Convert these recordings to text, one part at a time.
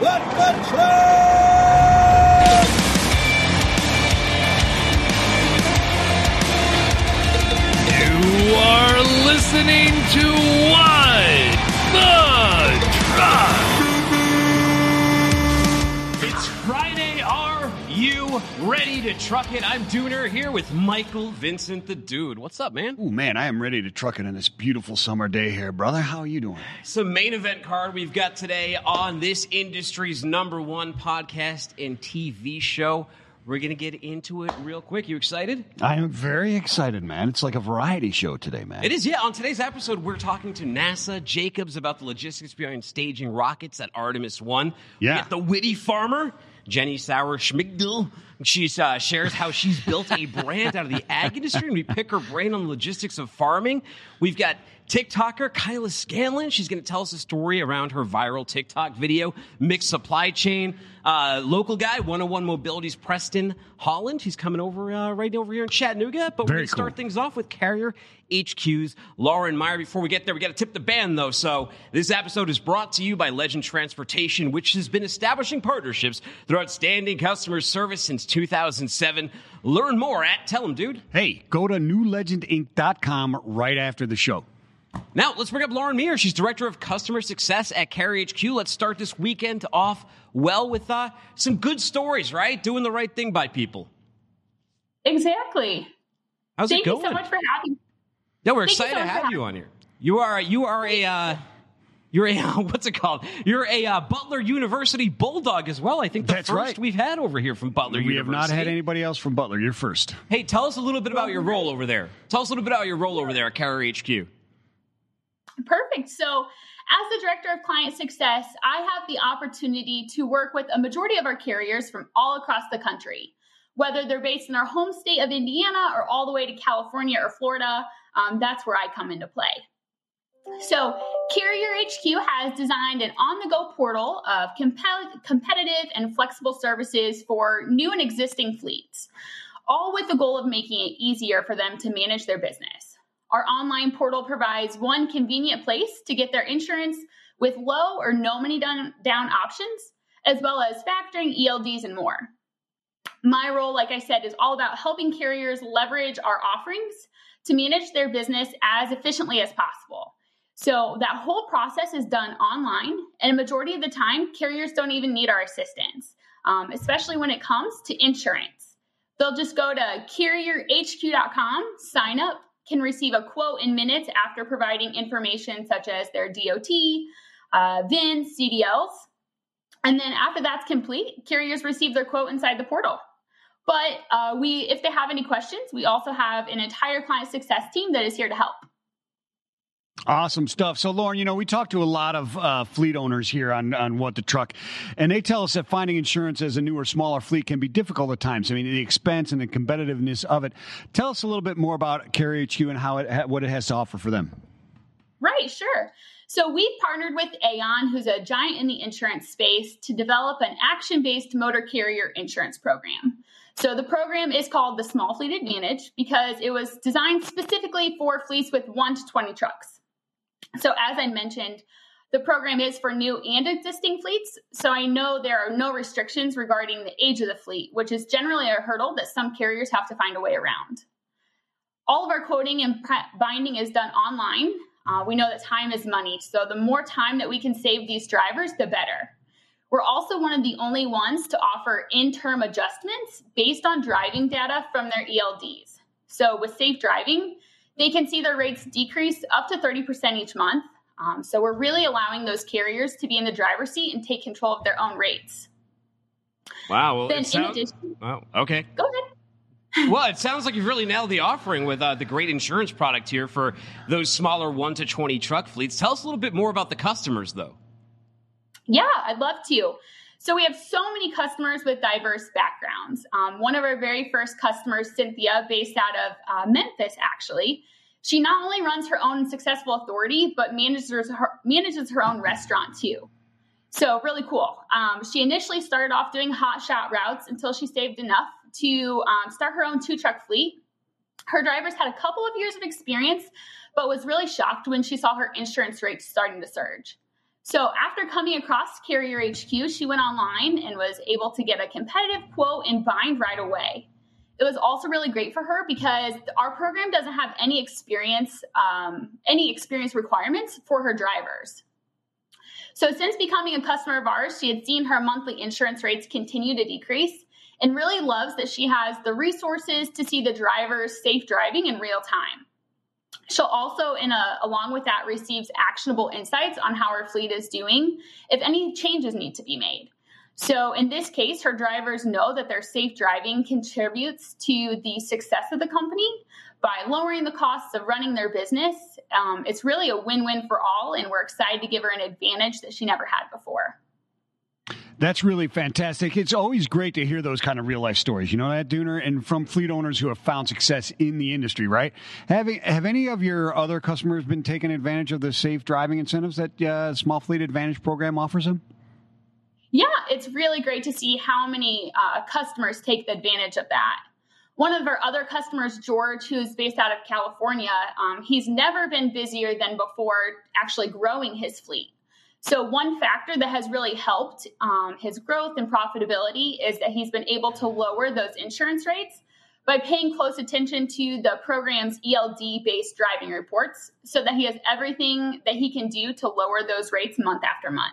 Train! You are listening to What ready to truck it? I'm Dooner here with Michael Vincent the Dude. What's up, man? Oh, man, I am ready to truck it on this beautiful summer day here, brother. How are you doing? Some main event card we've got today on this industry's number one podcast and TV show. We're going to get into it real quick. You excited? I am very excited, man. It's like a variety show today, man. It is, yeah. On today's episode, we're talking to NASA Jacobs about the logistics behind staging rockets at Artemis 1. Yeah. We get the witty farmer, Jenny Sauer Schmidgall. She uh, shares how she's built a brand out of the ag industry, and we pick her brain on the logistics of farming. We've got TikToker Kyla Scanlon. She's going to tell us a story around her viral TikTok video, McSupplyChain. Uh, local guy, 101 Mobility's Preston Holland. He's coming over uh, right over here in Chattanooga. But we're going to start things off with Carrier HQ's Lauren Meyer. Before we get there, we got to tip the band though. So this episode is brought to you by Legend Transportation, which has been establishing partnerships through outstanding customer service since 2007. Learn more at Tell 'em, dude. Hey, go to newlegendinc.com right after the show. Now, let's bring up Lauren Meyer. She's Director of Customer Success at Carrier HQ. Let's start this weekend off well with uh, some good stories, right? Doing the right thing by people. Exactly. How's Thank it going? you so much for having me. Yeah, we're Thank excited so to have you on here. You are you are a uh, you're a what's it called? You're a uh, Butler University Bulldog as well. I think the That's first right. we've had over here from Butler we have not had anybody else from Butler. You're first. Hey, tell us a little bit about your role over there. Tell us a little bit about your role over there at Carrier HQ. Perfect. So, as the director of client success, I have the opportunity to work with a majority of our carriers from all across the country, whether they're based in our home state of Indiana or all the way to California or Florida. Um, that's where I come into play. So, Carrier HQ has designed an on the go portal of competitive and flexible services for new and existing fleets, all with the goal of making it easier for them to manage their business. Our online portal provides one convenient place to get their insurance with low or no money down, options, as well as factoring, ELDs, and more. My role, like I said, is all about helping carriers leverage our offerings to manage their business as efficiently as possible. So that whole process is done online, and a majority of the time, carriers don't even need our assistance, um, especially when it comes to insurance. They'll just go to carrierhq.com, sign up, can receive a quote in minutes after providing information such as their DOT, uh, VIN, CDLs. And then after that's complete, carriers receive their quote inside the portal. But uh, we, if they have any questions, we also have an entire client success team that is here to help. Awesome stuff. So, Lauren, you know, we talk to a lot of uh, fleet owners here on, on What the Truck, and they tell us that finding insurance as a newer, smaller fleet can be difficult at times. I mean, the expense and the competitiveness of it. Tell us a little bit more about Carrier HQ and how it, what it has to offer for them. Right, sure. So we've partnered with Aon, who's a giant in the insurance space, to develop an action-based motor carrier insurance program. So the program is called the Small Fleet Advantage because it was designed specifically for fleets with 1 to 20 trucks. So as I mentioned, the program is for new and existing fleets. So I know there are no restrictions regarding the age of the fleet, which is generally a hurdle that some carriers have to find a way around. All of our quoting and binding is done online. Uh, we know that time is money, so the more time that we can save these drivers, the better. We're also one of the only ones to offer in term adjustments based on driving data from their ELDs. So, with safe driving, they can see their rates decrease up to 30% each month. Um, so, we're really allowing those carriers to be in the driver's seat and take control of their own rates. Wow. Well, Then, in sounds- addition, wow. Okay. go ahead. well, it sounds like you've really nailed the offering with uh, the great insurance product here for those smaller 1 to 20 truck fleets. Tell us a little bit more about the customers, though. Yeah, I'd love to. So we have so many customers with diverse backgrounds. Um, one of our very first customers, Cynthia, based out of uh, Memphis, actually, she not only runs her own successful authority, but manages her, manages her own restaurant too. So really cool. Um, she initially started off doing hot shot routes until she saved enough to um, start her own two truck fleet. Her drivers had a couple of years of experience, but was really shocked when she saw her insurance rates starting to surge. So after coming across Carrier HQ, she went online and was able to get a competitive quote and bind right away. It was also really great for her because our program doesn't have any experience, um, any experience requirements for her drivers. So since becoming a customer of ours, she had seen her monthly insurance rates continue to decrease and really loves that she has the resources to see the drivers safe driving in real time. She'll also, in a, along with that, receives actionable insights on how her fleet is doing if any changes need to be made. So in this case, her drivers know that their safe driving contributes to the success of the company by lowering the costs of running their business. Um, it's really a win-win for all, and we're excited to give her an advantage that she never had before. That's really fantastic. It's always great to hear those kind of real life stories. You know that, Dooner, and from fleet owners who have found success in the industry, right? Have have any of your other customers been taking advantage of the safe driving incentives that uh, Small Fleet Advantage program offers them? Yeah, it's really great to see how many uh, customers take the advantage of that. One of our other customers, George, who's based out of California, um, he's never been busier than before actually growing his fleet. So, one factor that has really helped um, his growth and profitability is that he's been able to lower those insurance rates by paying close attention to the program's ELD based driving reports so that he has everything that he can do to lower those rates month after month.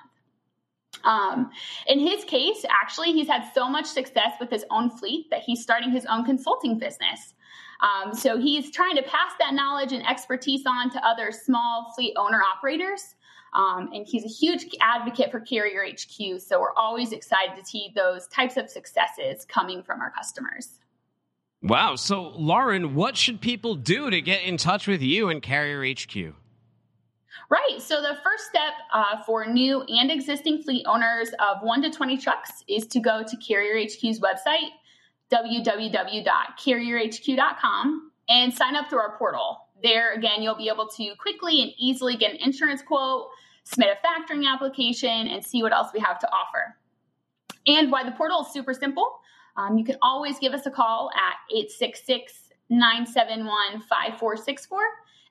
Um, in his case, actually, he's had so much success with his own fleet that he's starting his own consulting business. Um, so he's trying to pass that knowledge and expertise on to other small fleet owner operators um, and he's a huge advocate for Carrier HQ. So we're always excited to see those types of successes coming from our customers. Wow. So, Lauren, what should people do to get in touch with you and Carrier HQ? Right. So, the first step uh, for new and existing fleet owners of 1 to 20 trucks is to go to Carrier HQ's website, www.carrierhq.com, and sign up through our portal. There, again, you'll be able to quickly and easily get an insurance quote, submit a factoring application, and see what else we have to offer. And why the portal is super simple, um, you can always give us a call at 866 971 5464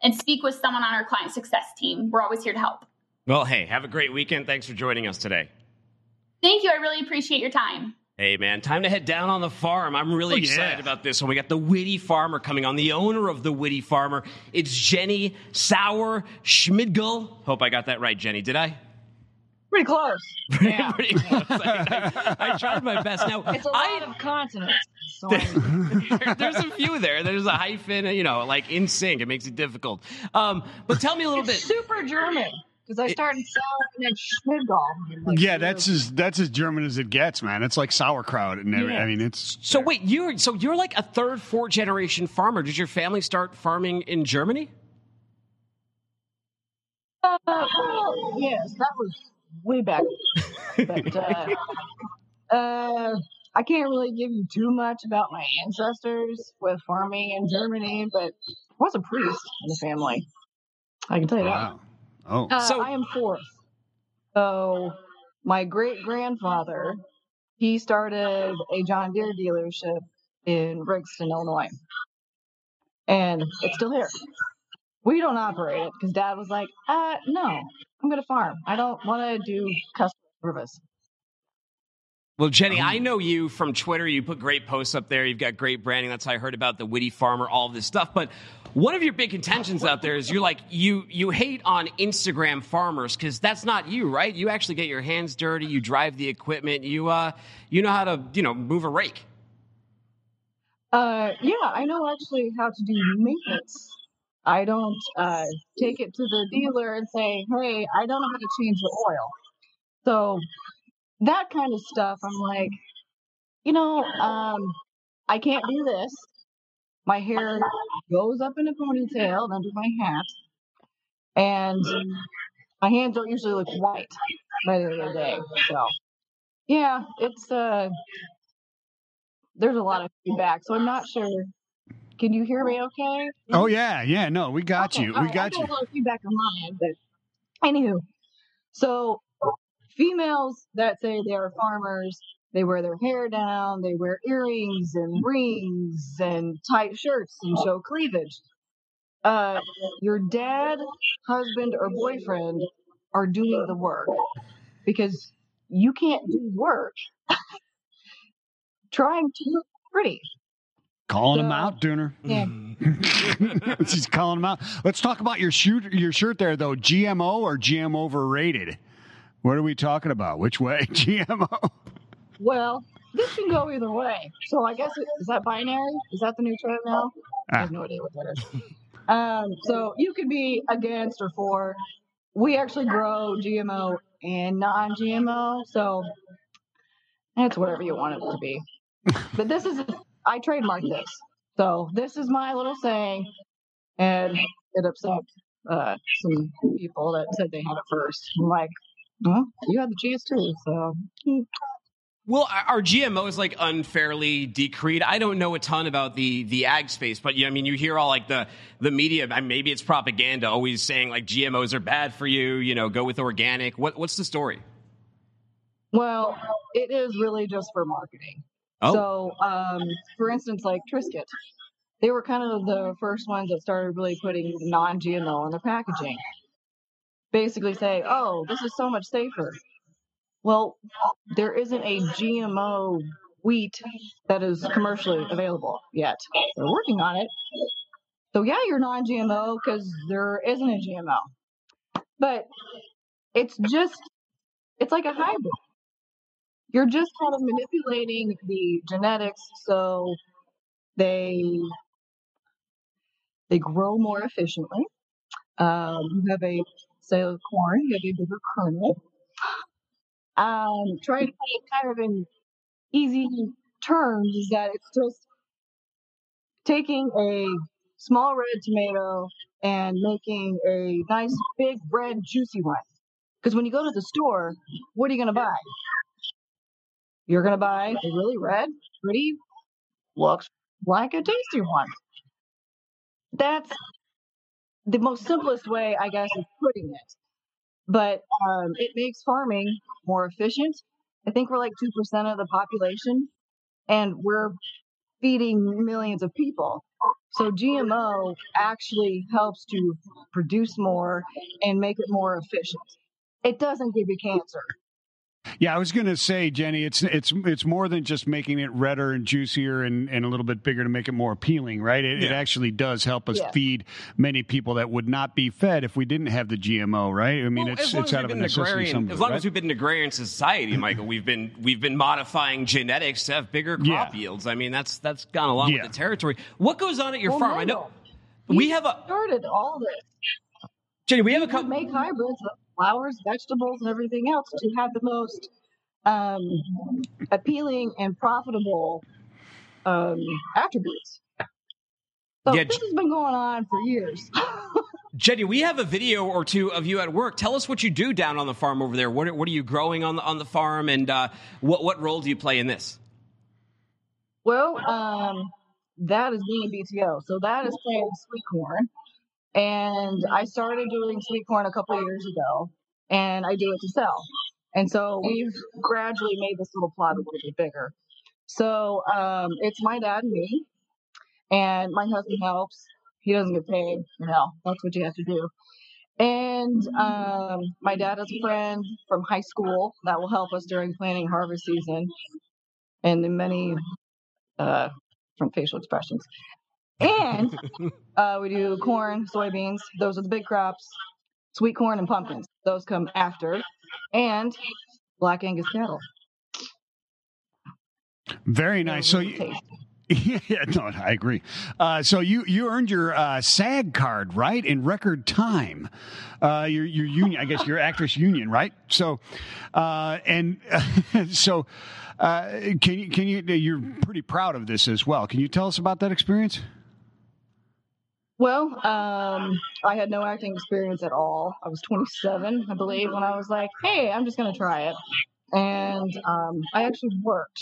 and speak with someone on our client success team. We're always here to help. Well, hey, have a great weekend. Thanks for joining us today. Thank you. I really appreciate your time. Hey, man, time to head down on the farm. I'm really oh, excited yeah. about this one. We got the Witty Farmer coming on, the owner of the Witty Farmer. It's Jenny Sauer Schmidgall. Hope I got that right, Jenny. Did I? Pretty close. Yeah. Pretty close. I, I, I, tried my best. Now, it's a lot I, of consonants. So there's a few there. There's a hyphen, you know, like in sync. It makes it difficult. Um, but tell me a little it's bit. Super German because I started selling at Schmidgall. Like, yeah, that's as that's as German as it gets, man. It's like sauerkraut, and yeah. I mean, it's so. Wait, you're so you're like a third, fourth generation farmer. Did your family start farming in Germany? Uh, well, yes, that was way back. but uh, uh, I can't really give you too much about my ancestors with farming in Germany, but I was a priest in the family. I can tell you wow. that. Oh, uh, so I am fourth. So my great grandfather, he started a John Deere dealership in Brixton, Illinois, and it's still here. We don't operate it because Dad was like, "Uh, no, I'm going to farm. I don't want to do customer service." Well, Jenny, I know you from Twitter. You put great posts up there. You've got great branding. That's how I heard about the Witty Farmer, all of this stuff. But one of your big contentions out there is you're like you you hate on Instagram farmers because that's not you, right? You actually get your hands dirty. You drive the equipment. You uh you know how to you know move a rake. Uh, yeah, I know actually how to do maintenance. I don't uh, take it to the dealer and say, "Hey, I don't know how to change the oil." So that kind of stuff, I'm like, you know, um, I can't do this. My hair goes up in a ponytail and under my hat, and my hands don't usually look white by the end of the day. So Yeah, it's uh there's a lot of feedback, so I'm not sure. Can you hear me okay? Oh yeah, yeah. No, we got Okay, you. We right, got I you. a lot of feedback on my end, but anywho. So females that say they are farmers, they wear their hair down, they wear earrings and rings and tight shirts and show cleavage. Uh, your dad, husband, or boyfriend are doing the work because you can't do work trying to look pretty. Calling him out, Dooner. Yeah. She's calling him out. Let's talk about your shoot, your shirt there, though. GMO or GM overrated? What are we talking about? Which way? GMO. Well, this can go either way. So I guess it, is that binary? Is that the new trend now? I have no idea what that is. Um, so you could be against or for. We actually grow GMO and non-GMO, so it's whatever you want it to be. But this is I trademarked this, so this is my little saying, and it upset uh, some people that said they had it first. I'm like, well, you had the chance too, so Well, our GMO is like unfairly decreed? I don't know a ton about the the ag space, but yeah, I mean, you hear all like the the media. I maybe it's propaganda, always saying like GMOs are bad for you. You know, go with organic. What what's the story? Well, it is really just for marketing. Oh. So, um, for instance, like Triscuit, they were kind of the first ones that started really putting non-GMO in their packaging. Basically, say, "Oh, this is so much safer." Well, there isn't a GMO wheat that is commercially available yet. They're working on it. So yeah, you're non-GMO because there isn't a GMO, but it's just it's like a hybrid you're just kind of manipulating the genetics so they they grow more efficiently. Um, you have a say of corn, you have a bigger kernel. Um, trying to put it kind of in easy terms is that it's just taking a small red tomato and making a nice big red juicy one. Because when you go to the store, what are you going to buy? You're going to buy a really red, pretty, looks like a tasty one. That's the most simplest way, I guess, of putting it. But um, it makes farming more efficient. I think we're like 2% of the population, and we're feeding millions of people. So GMO actually helps to produce more and make it more efficient. It doesn't give you cancer. Yeah, I was going to say, Jenny, it's it's it's more than just making it redder and juicier and, and a little bit bigger to make it more appealing, right? It, it actually does help us Yeah. feed many people that would not be fed if we didn't have the GMO, right? I mean, Well, it's as long it's as out we've of a been an necessity. agrarian, as long right? as we've been an agrarian society, Michael, we've been we've been modifying genetics to have bigger crop Yeah. yields. I mean, that's that's gone along Yeah. with the territory. What goes on at your Well, farm? I know we have a started all this. Jenny. We have a We couple. make hybrids of flowers, vegetables, and everything else to have the most um, appealing and profitable um, attributes. So Yeah, this has been going on for years. Jenny, we have a video or two of you at work. Tell us what you do down on the farm over there. What are, what are you growing on the on the farm, and uh, what what role do you play in this? well, um, that is being a BTO. So that is planting sweet corn. And I started doing sweet corn a couple years ago, and I do it to sell. And so we've gradually made this little plot a little bit bigger. So um, it's my dad and me, and my husband helps. He doesn't get paid, you know, that's what you have to do. And um, my dad has a friend from high school that will help us during planting harvest season, and the many uh, from facial expressions. And uh, we do corn, soybeans. Those are the big crops. Sweet corn and pumpkins. Those come after. And black Angus cattle. Very nice. So you, tasty. yeah, no, I agree. Uh, so you you earned your uh, SAG card right in record time. Uh, your your union, I guess your actress union, right? So, uh, and so uh, can you can you you're pretty proud of this as well? Can you tell us about that experience? Well, um, I had no acting experience at all. I was 27, I believe, when I was like, hey, I'm just going to try it. and um, I actually worked.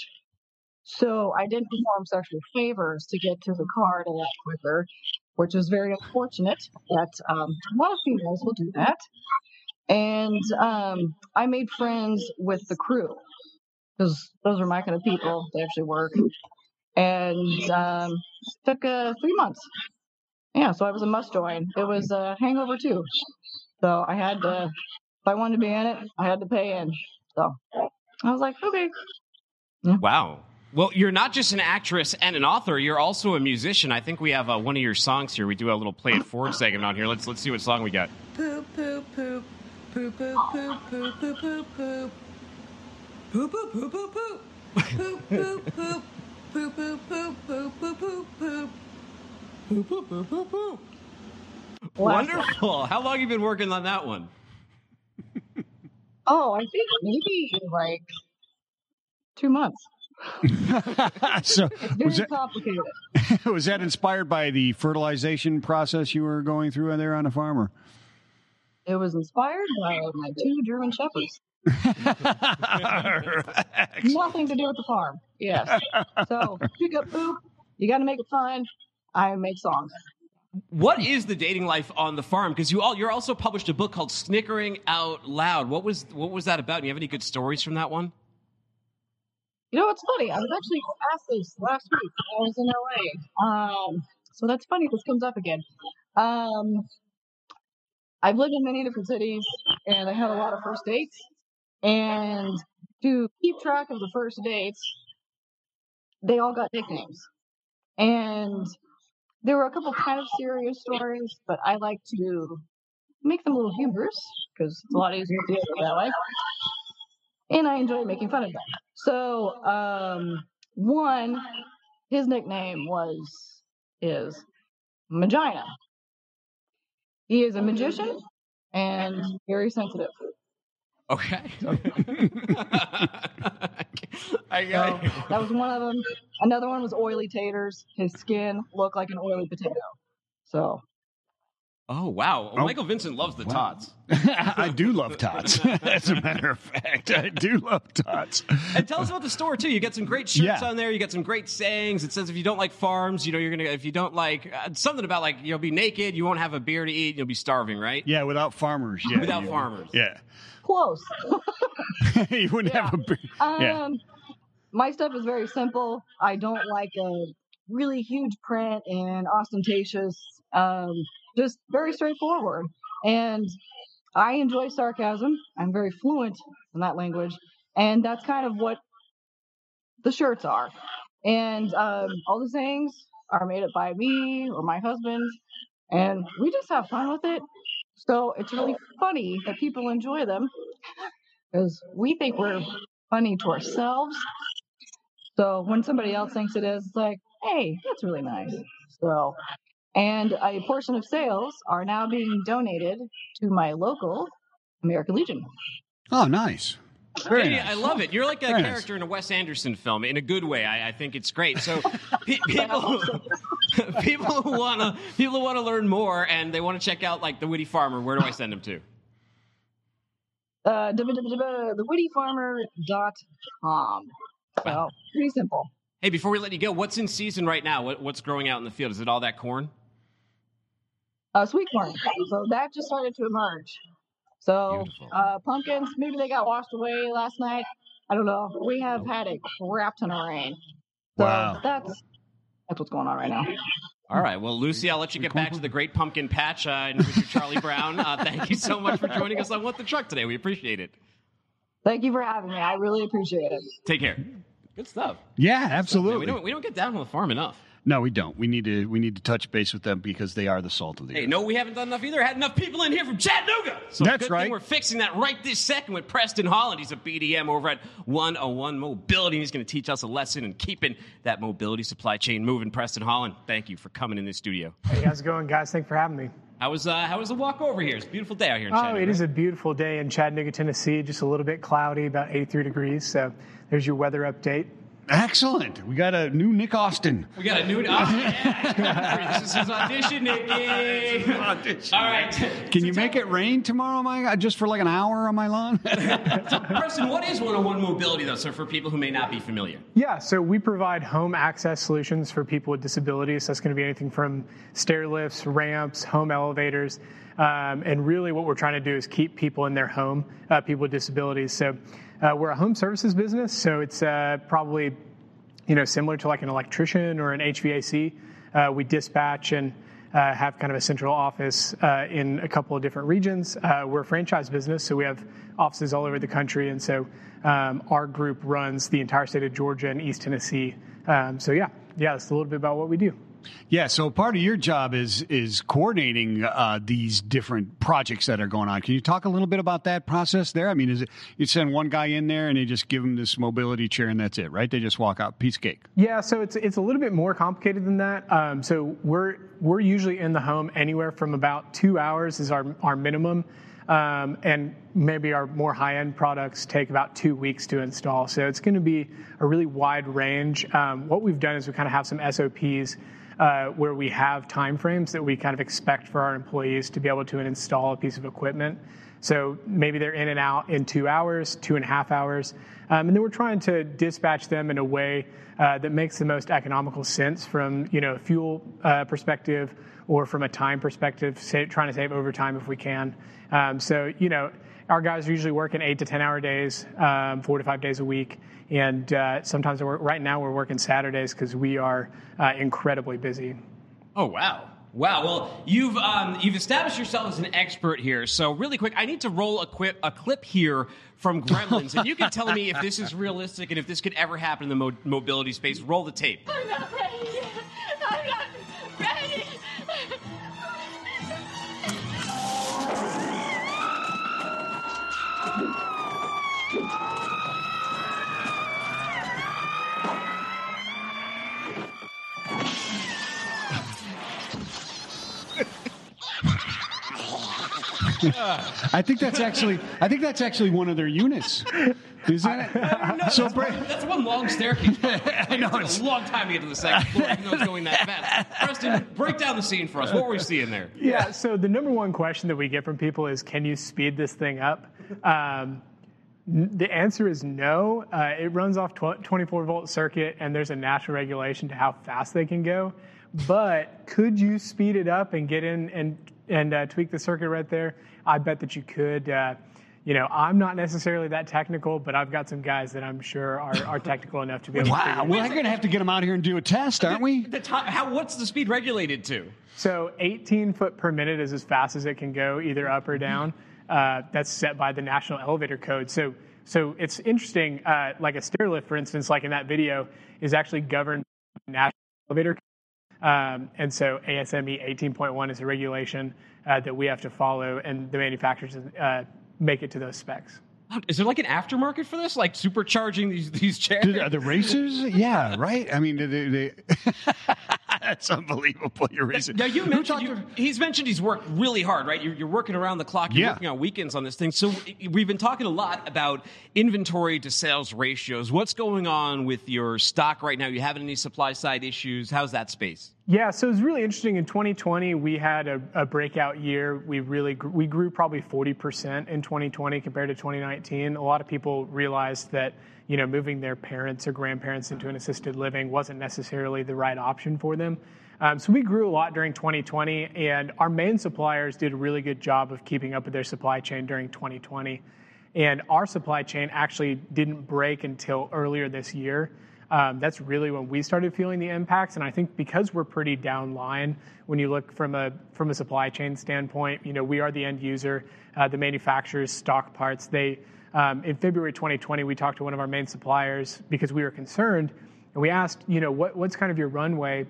So I did perform sexual favors to get to the card a lot quicker, which is very unfortunate that um, a lot of females will do that. And um, I made friends with the crew because those are my kind of people. They actually work. And um, took uh, three months. Yeah, so I was a must join. It was a hangover too. So I had to, if I wanted to be in it, I had to pay in. So I was like, okay. Wow. Well, you're not just an actress and an author. You're also a musician. I think we have uh, one of your songs here. We do a little play it forward segment on here. Let's let's see what song we got. Poop, poop, poop. Poop, poop, poop, poop, poop, poop, poop. Poop, poop, poop, poop, poop. Poop, poop, poop. Poop, poop, poop, poop, poop, poop, poop. Poop, poop, poop, poop, poop. Wonderful. How long have you been working on that one? Oh, I think maybe like two months. so It's was that, complicated. was that inspired by the fertilization process you were going through there on a farm? Or? It was inspired by my two German shepherds. Nothing to do with the farm. Yes. So pick up poop. You got to make it fun. I make songs. What is the dating life on the farm? Because you all you're also published a book called Snickering Out Loud. What was what was that about? Do you have any good stories from that one? You know, it's funny. I was actually asked this last week. I was in LA. Um, so that's funny. This comes up again. Um, I've lived in many different cities, and I had a lot of first dates. And to keep track of the first dates, they all got nicknames. And there were a couple kind of serious stories, but I like to make them a little humorous because it's a lot easier to do that way. And I enjoy making fun of them. So, um, one, his nickname was is Magina. He is a magician and very sensitive. Okay. I So got it. that was one of them. Another one was oily taters. His skin looked like an oily potato. So Oh wow, Oh. Michael Vincent loves the Wow. tots. I do love tots. As a matter of fact, I do love tots. And tell us about the store too. You get some great shirts Yeah. on there. You get some great sayings. It says if you don't like farms, you know you're gonna. If you don't like uh, something about like you'll be naked, you won't have a beer to eat, you'll be starving, right? Yeah, without farmers. Yeah, Without you- farmers. Yeah, close. you wouldn't have a beer. yeah. Um, my stuff is very simple. I don't like a really huge print and ostentatious. Um, just very straightforward. And I enjoy sarcasm. I'm very fluent in that language, and that's kind of what the shirts are. And um, all the sayings are made up by me or my husband, and we just have fun with it. So it's really funny that people enjoy them because we think we're funny to ourselves. So when somebody else thinks it is, it's like, hey, that's really nice. So, and a portion of sales are now being donated to my local American Legion. Oh, nice. Very nice. I love it. You're like a Very nice. character in a Wes Anderson film in a good way. I, I think it's great. So pe- people, people who wanna people who wanna learn more and they want to check out like the Witty Farmer. Where do I send them to? Uh, thewittyfarmer.com. So pretty simple. Hey, before we let you go, what's in season right now? What, what's growing out in the field? Is it all that corn? Uh, sweet corn. So that just started to emerge. So uh, pumpkins, maybe they got washed away last night. I don't know. We have had a crap ton of rain. So Wow. that's that's what's going on right now. All right. Well, Lucy, I'll let you get back to the Great Pumpkin Patch uh, and Richard Charlie Brown. Uh, thank you so much for joining us on What the Truck today. We appreciate it. Thank you for having me. I really appreciate it. Take care. Good stuff. Yeah, Man, absolutely. we don't we don't get down on the farm enough. No, we don't. We need to. We need to touch base with them because they are the salt of the Hey, earth. no, we haven't done enough either. Had enough people in here from Chattanooga. So That's good right. Thing we're fixing that right this second with Preston Holland. He's a BDM over at 101 Mobility. And he's going to teach us a lesson in keeping that mobility supply chain moving. Preston Holland, thank you for coming in this studio. Hey, how's it going, guys? Thanks for having me. How was uh, how was the walk over here? It's a beautiful day out here in Oh, Chattanooga. it is a beautiful day in Chattanooga, Tennessee. Just a little bit cloudy, about 83 degrees. So there's your weather update. Excellent. We got a new Nick Austin. We got a new. Oh, yeah. this is his audition, Nikki. All right. Can you make it rain tomorrow, my just for like an hour on my lawn? So, Preston, what is one-on-one mobility, though? So, for people who may not be familiar. Yeah, so we provide home access solutions for people with disabilities. That's going to be anything from stair lifts, ramps, home elevators. Um, and really, what we're trying to do is keep people in their home, uh, people with disabilities. So uh, we're a home services business, so it's uh, probably you know similar to like an electrician or an HVAC. Uh, we dispatch and uh, have kind of a central office uh, in a couple of different regions. Uh, we're a franchise business, so we have offices all over the country, and so um, our group runs the entire state of Georgia and East Tennessee. Um, so yeah, yeah, that's a little bit about what we do. Yeah, so part of your job is is coordinating uh, these different projects that are going on. Can you talk a little bit about that process there? I mean, is it you send one guy in there and they just give him this mobility chair and that's it, right? They just walk out, piece cake. Yeah, so it's it's a little bit more complicated than that. Um, so we're we're usually in the home anywhere from about two hours is our our minimum. Um, and maybe our more high-end products take about two weeks to install. So it's going to be a really wide range. Um, what we've done is we kind of have some SOPs where we have timeframes that we kind of expect for our employees to be able to install a piece of equipment. So maybe they're in and out in two hours, two and a half hours. Um, and then we're trying to dispatch them in a way uh, that makes the most economical sense from you know a fuel uh, perspective or from a time perspective, trying to save overtime if we can. Um, so you know our guys are usually working eight to ten hour days, um, four to five days a week, and uh, sometimes we're, right now we're working Saturdays because we are uh, incredibly busy. Oh wow. Wow. Well, you've um, you've established yourself as an expert here. So, really quick, I need to roll a, quip, a clip here from Gremlins, and you can tell me if this is realistic and if this could ever happen in the mo- mobility space. Roll the tape. I think that's actually I think that's actually one of their units. Isn't it? No, so that's, Bra- one, that's one long staircase. I know, It it's- a long time to get to the second floor, even though it's going that fast. Preston, break down the scene for us. What were we seeing there? Yeah. So the number one question that we get from people is, "Can you speed this thing up?" Um, the answer is no. Uh, it runs off tw- 24 volt circuit, and there's a national regulation to how fast they can go. But could you speed it up and get in and and uh, tweak the circuit right there? I bet that you could. Uh, you know, I'm not necessarily that technical, but I've got some guys that I'm sure are, are technical enough to be able to figure Wow, we're going to have to get them out here and do a test, aren't we? The time, how, what's the speed regulated to? So 18 foot per minute is as fast as it can go, either up or down. Uh, that's set by the National Elevator Code. So, so it's interesting. Uh, like a stair lift, for instance, like in that video, is actually governed by the National Elevator Code. Um, and so ASME 18.1 is a regulation uh, that we have to follow, and the manufacturers uh, make it to those specs. Is there like an aftermarket for this? Like supercharging these, these chairs? Are the racers? Yeah, right. I mean, they, they, that's unbelievable. You're racing. Now you mentioned you, to- he's mentioned he's worked really hard, right? You're, you're working around the clock. You're Yeah. working on weekends on this thing. So we've been talking a lot about inventory to sales ratios. What's going on with your stock right now? You having any supply side issues? How's that space? Yeah, so it was really interesting. In 2020, we had a, a breakout year. We really we grew probably 40% in 2020 compared to 2019. A lot of people realized that you know moving their parents or grandparents into an assisted living wasn't necessarily the right option for them. Um, so we grew a lot during 2020, and our main suppliers did a really good job of keeping up with their supply chain during 2020. And our supply chain actually didn't break until earlier this year. Um, that's really when we started feeling the impacts. And I think because we're pretty downline, when you look from a from a supply chain standpoint, you know, we are the end user. Uh, the manufacturers stock parts. They um, in February 2020, we talked to one of our main suppliers because we were concerned, and we asked, you know, what, what's kind of your runway?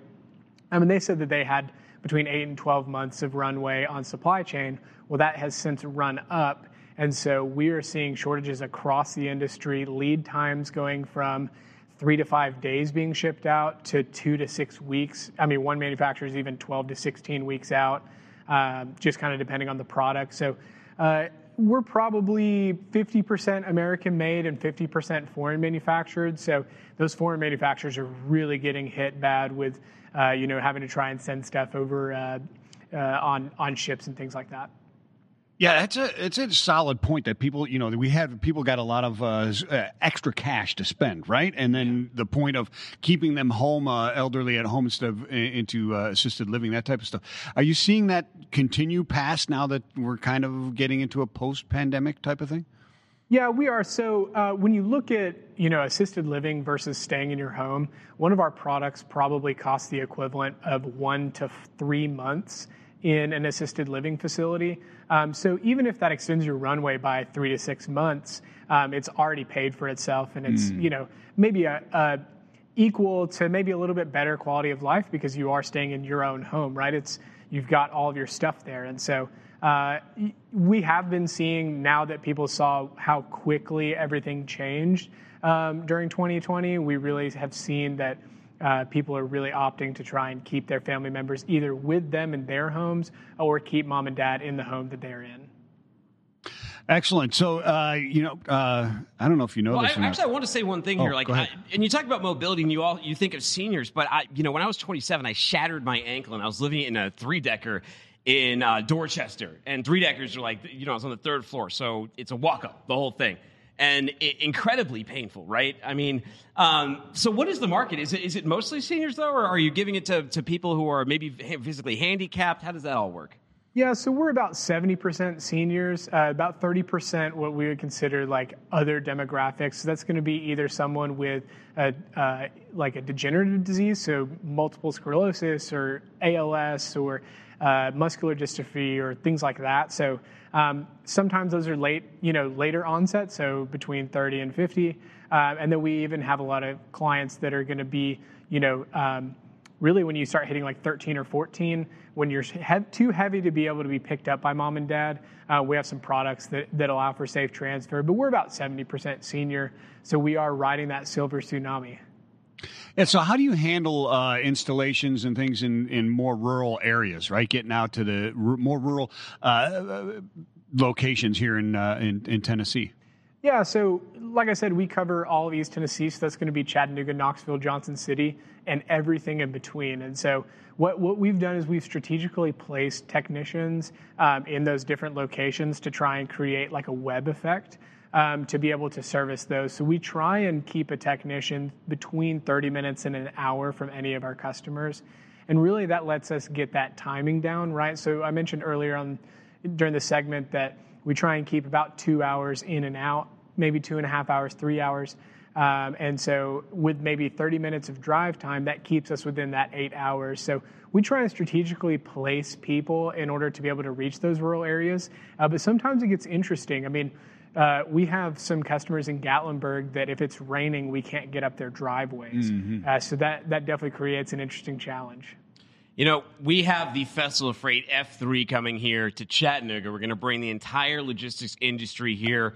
I mean, they said that they had between eight and 12 months of runway on supply chain. Well, that has since run up. And so we are seeing shortages across the industry, lead times going from three to five days being shipped out to two to six weeks. I mean, one manufacturer is even 12 to 16 weeks out, um, just kind of depending on the product. So, uh, we're probably 50% American made and 50% foreign manufactured. So those foreign manufacturers are really getting hit bad with, uh, you know, having to try and send stuff over uh, uh, on on ships and things like that. Yeah, that's a it's a solid point that people you know we had people got a lot of uh, uh, extra cash to spend, right? And then the point of keeping them home, uh, elderly at home instead of into uh, assisted living, that type of stuff. Are you seeing that continue past now that we're kind of getting into a post pandemic type of thing? Yeah, we are. So uh, when you look at you know assisted living versus staying in your home, one of our products probably costs the equivalent of one to three months in an assisted living facility. Um, so even if that extends your runway by three to six months, um, it's already paid for itself, and it's mm. you know maybe a, a, equal to maybe a little bit better quality of life because you are staying in your own home, right? It's you've got all of your stuff there, and so. Uh, we have been seeing now that people saw how quickly everything changed um, during 2020. We really have seen that uh, people are really opting to try and keep their family members either with them in their homes or keep mom and dad in the home that they're in. Excellent. So, uh, you know, uh, I don't know if you know well, this. I, actually, I want to say one thing oh, here. Like, I, and you talk about mobility, and you all you think of seniors, but I, you know, when I was 27, I shattered my ankle, and I was living in a three decker in uh, Dorchester, and three deckers are like, you know, I was on the third floor, so it's a walk up, the whole thing and incredibly painful, right? I mean, um, so what is the market? Is it is it mostly seniors though, or are you giving it to to people who are maybe physically handicapped? How does that all work? Yeah, so we're about 70% seniors, uh, about 30% what we would consider like other demographics. So that's going to be either someone with a, uh, like a degenerative disease, so multiple sclerosis or ALS or uh, muscular dystrophy or things like that. So um, sometimes those are late, you know, later onset, so between 30 and 50. Uh, and then we even have a lot of clients that are going to be, you know, um, really when you start hitting like 13 or 14, when you're he- too heavy to be able to be picked up by mom and dad, uh, we have some products that, that allow for safe transfer. But we're about 70% senior, so we are riding that silver tsunami. And so, how do you handle uh, installations and things in, in more rural areas, right? Getting out to the r- more rural uh, locations here in, uh, in, in Tennessee. Yeah, so like I said, we cover all of East Tennessee, so that's going to be Chattanooga, Knoxville, Johnson City, and everything in between. And so, what, what we've done is we've strategically placed technicians um, in those different locations to try and create like a web effect um, to be able to service those. So we try and keep a technician between 30 minutes and an hour from any of our customers. And really that lets us get that timing down, right? So I mentioned earlier on during the segment that we try and keep about two hours in and out, maybe two and a half hours, three hours. Um, and so, with maybe 30 minutes of drive time, that keeps us within that eight hours. So, we try and strategically place people in order to be able to reach those rural areas. Uh, but sometimes it gets interesting. I mean, uh, we have some customers in Gatlinburg that if it's raining, we can't get up their driveways. Mm-hmm. Uh, so that, that definitely creates an interesting challenge. You know, we have the Festival of Freight F3 coming here to Chattanooga. We're going to bring the entire logistics industry here.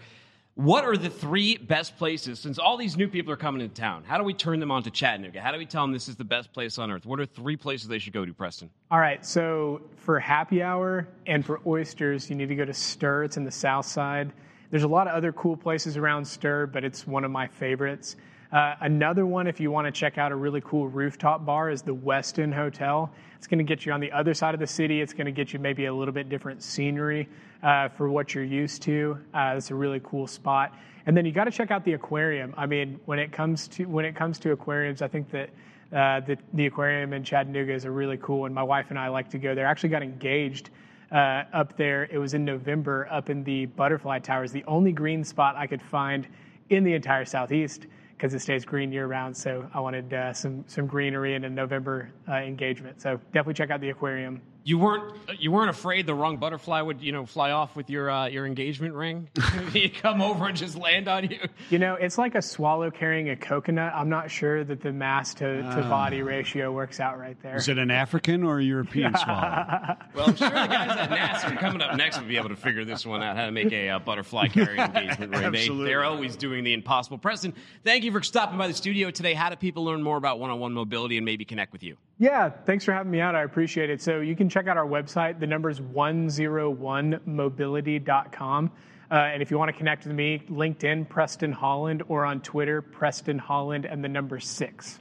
What are the three best places since all these new people are coming into town? How do we turn them on to Chattanooga? How do we tell them this is the best place on earth? What are three places they should go to, Preston? All right, so for happy hour and for oysters, you need to go to Stir. It's in the south side. There's a lot of other cool places around Stir, but it's one of my favorites. Uh, another one, if you want to check out a really cool rooftop bar, is the Westin Hotel. It's going to get you on the other side of the city. It's going to get you maybe a little bit different scenery uh, for what you're used to. Uh, it's a really cool spot. And then you got to check out the aquarium. I mean, when it comes to when it comes to aquariums, I think that uh, the, the aquarium in Chattanooga is a really cool one. My wife and I like to go there. I actually got engaged uh, up there. It was in November up in the Butterfly Towers, the only green spot I could find in the entire Southeast because it stays green year round. So I wanted uh, some some greenery and a November uh, engagement. So definitely check out the aquarium you weren't you weren't afraid the wrong butterfly would you know fly off with your uh, your engagement ring? He'd come over and just land on you. You know, it's like a swallow carrying a coconut. I'm not sure that the mass to, to uh, body ratio works out right there. Is it an African or a European swallow? well, I'm sure the guys at NASA coming up next will be able to figure this one out how to make a uh, butterfly carrying engagement ring. Absolutely. They, they're always doing the impossible. Preston, thank you for stopping by the studio today. How do people learn more about one on one mobility and maybe connect with you? Yeah, thanks for having me out. I appreciate it. So you can check out our website. The number is 101mobility.com. Uh, and if you want to connect with me, LinkedIn, Preston Holland, or on Twitter, Preston Holland, and the number six.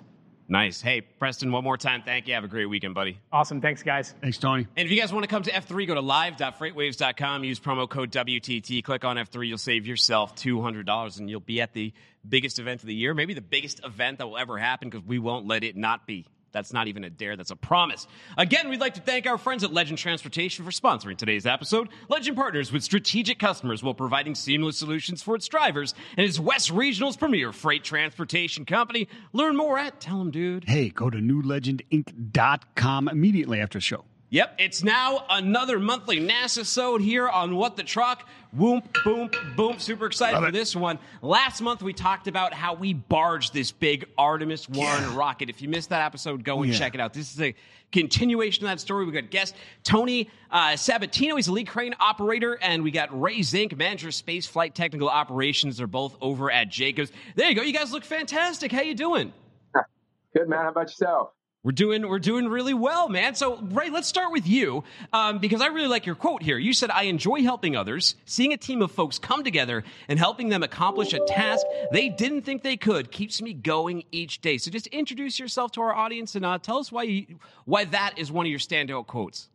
Nice. Hey, Preston, one more time. Thank you. Have a great weekend, buddy. Awesome. Thanks, guys. Thanks, Tony. And if you guys want to come to F3, go to live.freightwaves.com. Use promo code WTT. Click on F3. You'll save yourself $200 and you'll be at the biggest event of the year, maybe the biggest event that will ever happen because we won't let it not be. That's not even a dare, that's a promise. Again, we'd like to thank our friends at Legend Transportation for sponsoring today's episode. Legend partners with strategic customers while providing seamless solutions for its drivers and is West Regional's premier freight transportation company. Learn more at Tell 'em Dude. Hey, go to newlegendinc.com immediately after the show. Yep, it's now another monthly NASA sode here on What the Truck. Boom, boom, boom. Super excited Love for it. this one. Last month we talked about how we barged this big Artemis 1 Yeah. rocket. If you missed that episode, go and Yeah. check it out. This is a continuation of that story. We got guest Tony uh, Sabatino. He's a lead crane operator. And we got Ray Zink, manager of space flight technical operations. They're both over at Jacobs. There you go. You guys look fantastic. How you doing? Good man. How about yourself? We're doing we're doing really well, man. So Ray, let's start with you um, because I really like your quote here. You said, "I enjoy helping others, seeing a team of folks come together and helping them accomplish a task they didn't think they could keeps me going each day." So just introduce yourself to our audience and uh, tell us why you, why that is one of your standout quotes.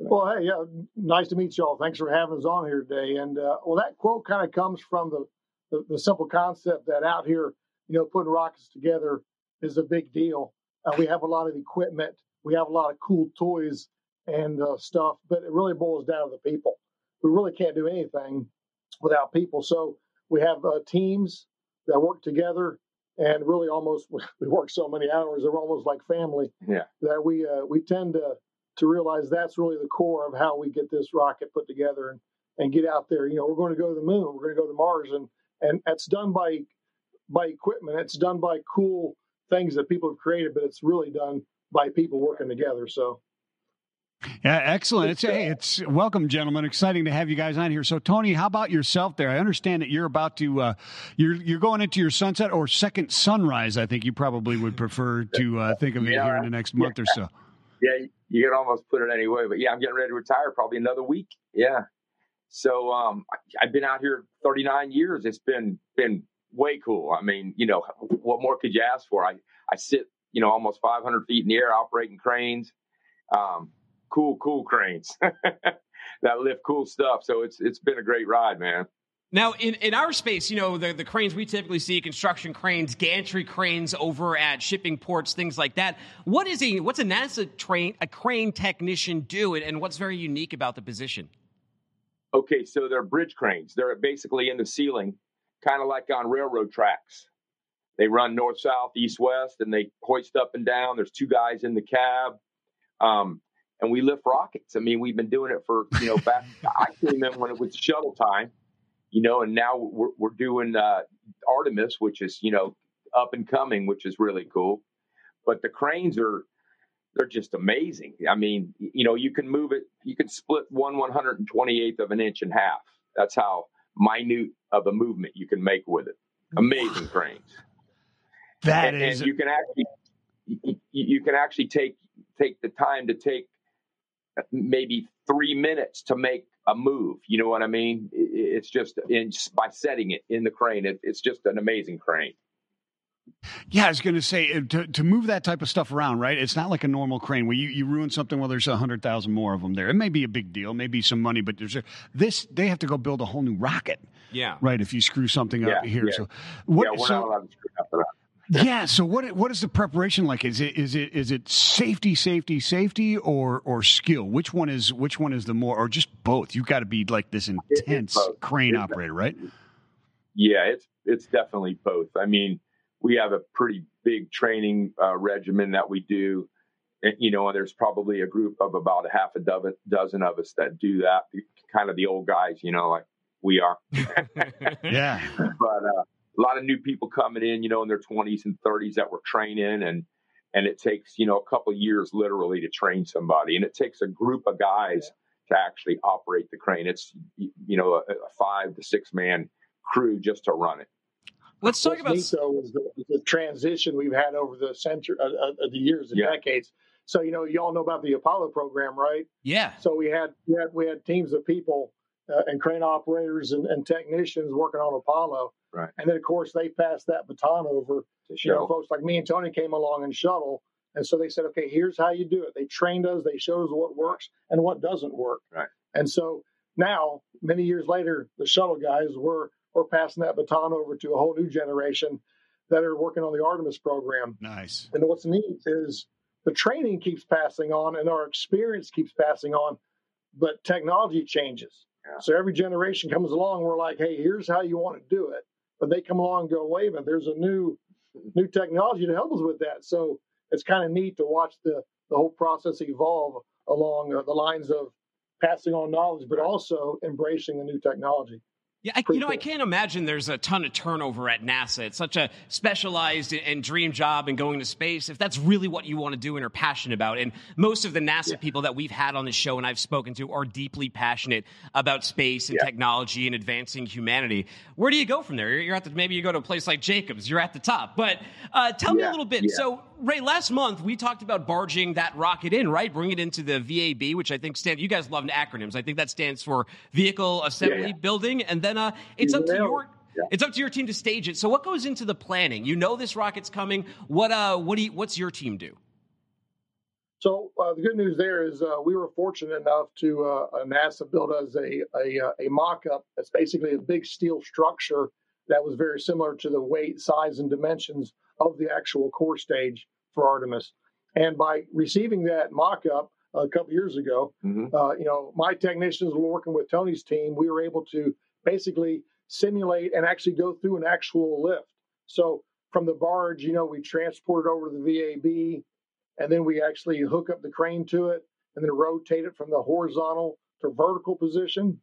Well, hey, yeah, nice to meet y'all. Thanks for having us on here today. And uh, well, that quote kind of comes from the, the the simple concept that out here, you know, putting rockets together is a big deal. Uh, we have a lot of equipment, we have a lot of cool toys and uh, stuff, but it really boils down to the people. We really can't do anything without people. So we have uh, teams that work together, and really almost we work so many hours, they're almost like family Yeah. that we uh, we tend to to realize that's really the core of how we get this rocket put together and and get out there. You know, we're going to go to the moon, we're going to go to Mars, and and it's done by by equipment. It's done by cool things that people have created, but it's really done by people working together. So. Yeah, excellent. It's hey, it's welcome, gentlemen. Exciting to have you guys on here. So, Tony, how about yourself? There, I understand that you're about to uh, you're you're going into your sunset or second sunrise. I think you probably would prefer to uh, think of it Yeah. here in the next month or so. Yeah, you can almost put it any way, but yeah, I'm getting ready to retire probably another week. Yeah. So um, I've been out here 39 years. It's been been way cool. I mean, you know, what more could you ask for? I I sit, you know, almost 500 feet in the air operating cranes, um, cool, cool cranes that lift cool stuff. So it's it's been a great ride, man. Now, in, in our space, you know, the, the cranes we typically see, construction cranes, gantry cranes over at shipping ports, things like that. What is a what's a NASA train a crane technician do, and, and what's very unique about the position? Okay, so they're bridge cranes. They're basically in the ceiling, kind of like on railroad tracks. They run north, south, east, west, and they hoist up and down. There's two guys in the cab, um, and we lift rockets. I mean, we've been doing it for you know back. I came in when it was shuttle time, you know, and now we're we're doing uh, Artemis, which is you know up and coming, which is really cool. But the cranes are they're just amazing. I mean, you know, you can move it, you can split one one hundred and twenty eighth of an inch in half. That's how minute of a movement you can make with it. Amazing cranes. That and, is and you can actually you, can actually take take the time to take uh, maybe three minutes to make a move. You know what I mean? It's just in, by setting it in the crane. It, it's just an amazing crane. Yeah, I was going to say uh, to, to move that type of stuff around, right? It's not like a normal crane where you, you ruin something. Well, there's a hundred thousand more of them there. It may be a big deal, maybe some money, but there's a, this. They have to go build a whole new rocket, Yeah. right? If you screw something up Yeah, here, yeah. so what? yeah, we're so not allowed to screw up that. yeah, so what? What is the preparation like? Is it is it is it safety, safety, safety, or or skill? Which one is which one is the more, or just both? You've got to be like this intense crane It's operator, right? Yeah, it's it's definitely both. I mean, we have a pretty big training uh, regimen that we do. And, you know, and there's probably a group of about a half a dozen, dozen of us that do that. Kind of the old guys, you know, like we are. Yeah, but uh, a lot of new people coming in, you know, in their 20s and 30s that we're training, and and it takes you know a couple of years literally to train somebody, and it takes a group of guys to actually operate the crane. It's you know a, a five to six man crew just to run it. Let's talk about neat, though is the, the transition we've had over the century, uh, uh, the years and Yeah. decades. So you know, you all know about the Apollo program, right? yeah. So we had we had, we had teams of people uh, and crane operators and, and technicians working on Apollo, Right. and then of course they passed that baton over. To You know, folks like me and Tony came along and shuttle, and so they said, okay, here's how you do it. They trained us, they showed us what works and what doesn't work. Right. And so now, many years later, the shuttle guys were we're passing that baton over to a whole new generation that are working on the Artemis program. Nice. And what's neat is the training keeps passing on and our experience keeps passing on, but technology changes. Yeah. So every generation comes along, we're like, hey, here's how you want to do it. But they come along and go, wait a minute, there's a new new technology to help us with that. So it's kind of neat to watch the, the whole process evolve along uh, the lines of passing on knowledge, but also embracing the new technology. Yeah, I, you know, I can't imagine there's a ton of turnover at NASA. It's such a specialized and dream job and going to space. If that's really what you want to do and are passionate about, and most of the NASA people that we've had on the show and I've spoken to are deeply passionate about space and Yeah. technology and advancing humanity. Where do you go from there? You're- at the, maybe you go to a place like Jacobs. You're at the top. But uh, tell me a little bit. yeah. So, Ray, last month we talked about barging that rocket in, right? Bring it into the VAB, which I think stands. You guys love acronyms. I think that stands for Vehicle Assembly yeah. Building, and then uh, it's up to your. Yeah. it's up to your team to stage it. So what goes into the planning? You know this rocket's coming. What uh what do you, what's your team do? So uh, the good news there is uh, we were fortunate enough to uh, uh, NASA build us a a, uh, a mock-up. That's basically a big steel structure that was very similar to the weight, size, and dimensions of the actual core stage for Artemis. And by receiving that mock-up a couple years ago, Mhm. uh, you know, my technicians were working with Tony's team. We were able to basically simulate and actually go through an actual lift. So from the barge, you know, we transport it over to the VAB, and then we actually hook up the crane to it, and then rotate it from the horizontal to vertical position,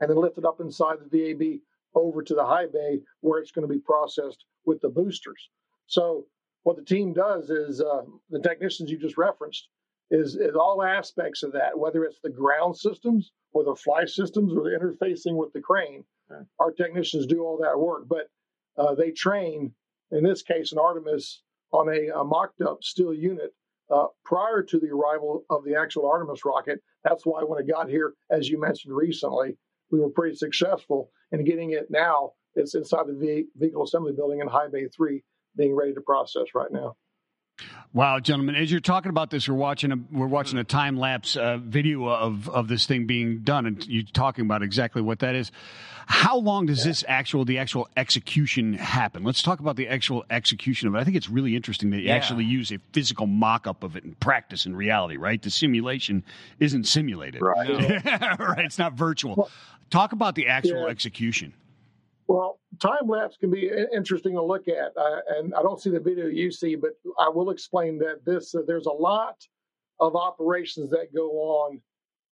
and then lift it up inside the VAB over to the high bay where it's going to be processed with the boosters. So what the team does is uh, the technicians you just referenced is, is all aspects of that, whether it's the ground systems or the fly systems or the interfacing with the crane. Right. Our technicians do all that work, but uh, they train, in this case, an Artemis on a, a mocked up steel unit uh, prior to the arrival of the actual Artemis rocket. That's why when it got here, as you mentioned recently, we were pretty successful in getting it now. It's inside the vehicle assembly building in High Bay 3, being ready to process right now. Wow, gentlemen! As you're talking about this, we're watching a we're watching a time lapse uh, video of of this thing being done, and you talking about exactly what that is. How long does this actual the actual execution happen? Let's talk about the actual execution of it. I think it's really interesting that you Yeah. actually use a physical mock up of it in practice in reality. Right, the simulation isn't simulated. Right. right. It's not virtual. Talk about the actual Yeah. execution. Well, time lapse can be interesting to look at, uh, and I don't see the video you see, but I will explain that this uh, there's a lot of operations that go on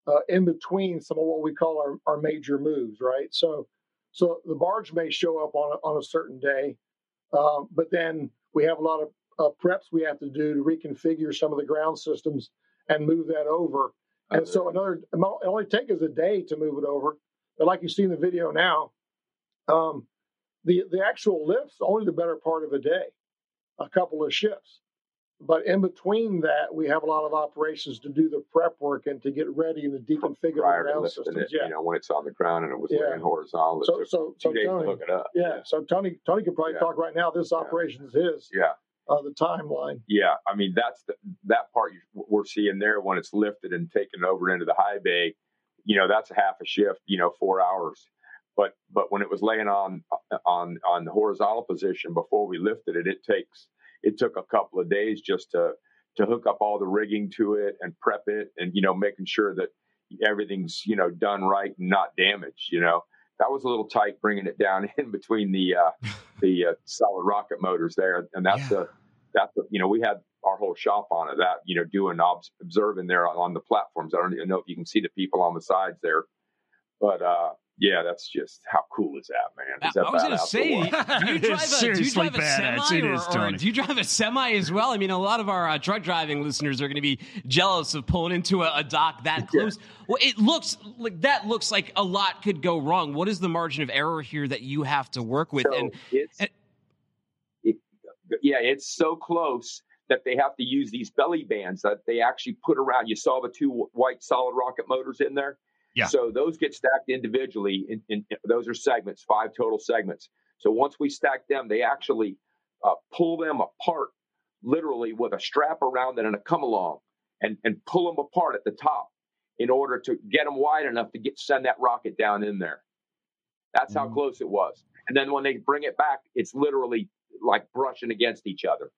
uh, in between some of what we call our, our major moves, right? So, so the barge may show up on a, on a certain day, um, but then we have a lot of uh, preps we have to do to reconfigure some of the ground systems and move that over. And so another, it only takes us a day to move it over, but like you see in the video now, um, the the actual lift's only the better part of a day, a couple of shifts. But in between that, we have a lot of operations to do the prep work and to get ready and to deconfigure prior the ground systems. it, Yeah. you know, when it's on the ground and it was Yeah. laying horizontal, So so two so days Tony, to hook it up. yeah. So Tony Tony could probably Yeah. talk right now. This operation is his. Yeah. Uh, the timeline. Yeah, I mean that's the, that part you, we're seeing there when it's lifted and taken over into the high bay. You know, that's a half a shift. You know, four hours. But but when it was laying on on on the horizontal position before we lifted it, it takes it took a couple of days just to to hook up all the rigging to it and prep it and you know making sure that everything's you know done right and not damaged. You know, that was a little tight bringing it down in between the uh, the uh, solid rocket motors there, and that's Yeah. the that's the you know we had our whole shop on it that you know doing obs- observing there on, on the platforms. I don't even know if you can see the people on the sides there, but uh, yeah, that's just how cool is that, man? Is that I was going to say, do you It drive a, do you drive a semi, It or, is, or do you drive a semi as well? I mean, a lot of our uh, truck driving listeners are going to be jealous of pulling into a, a dock that close. Well, it looks like that looks like a lot could go wrong. What is the margin of error here that you have to work with? So and it's and- yeah, it's so close that they have to use these belly bands that they actually put around. You saw the two white solid rocket motors in there. Yeah. So those get stacked individually. In, in, those are segments, five total segments. So once we stack them, they actually uh, pull them apart, literally with a strap around it and a come along, and and pull them apart at the top in order to get them wide enough to get send that rocket down in there. That's how Mhm. close it was. And then when they bring it back, it's literally like brushing against each other.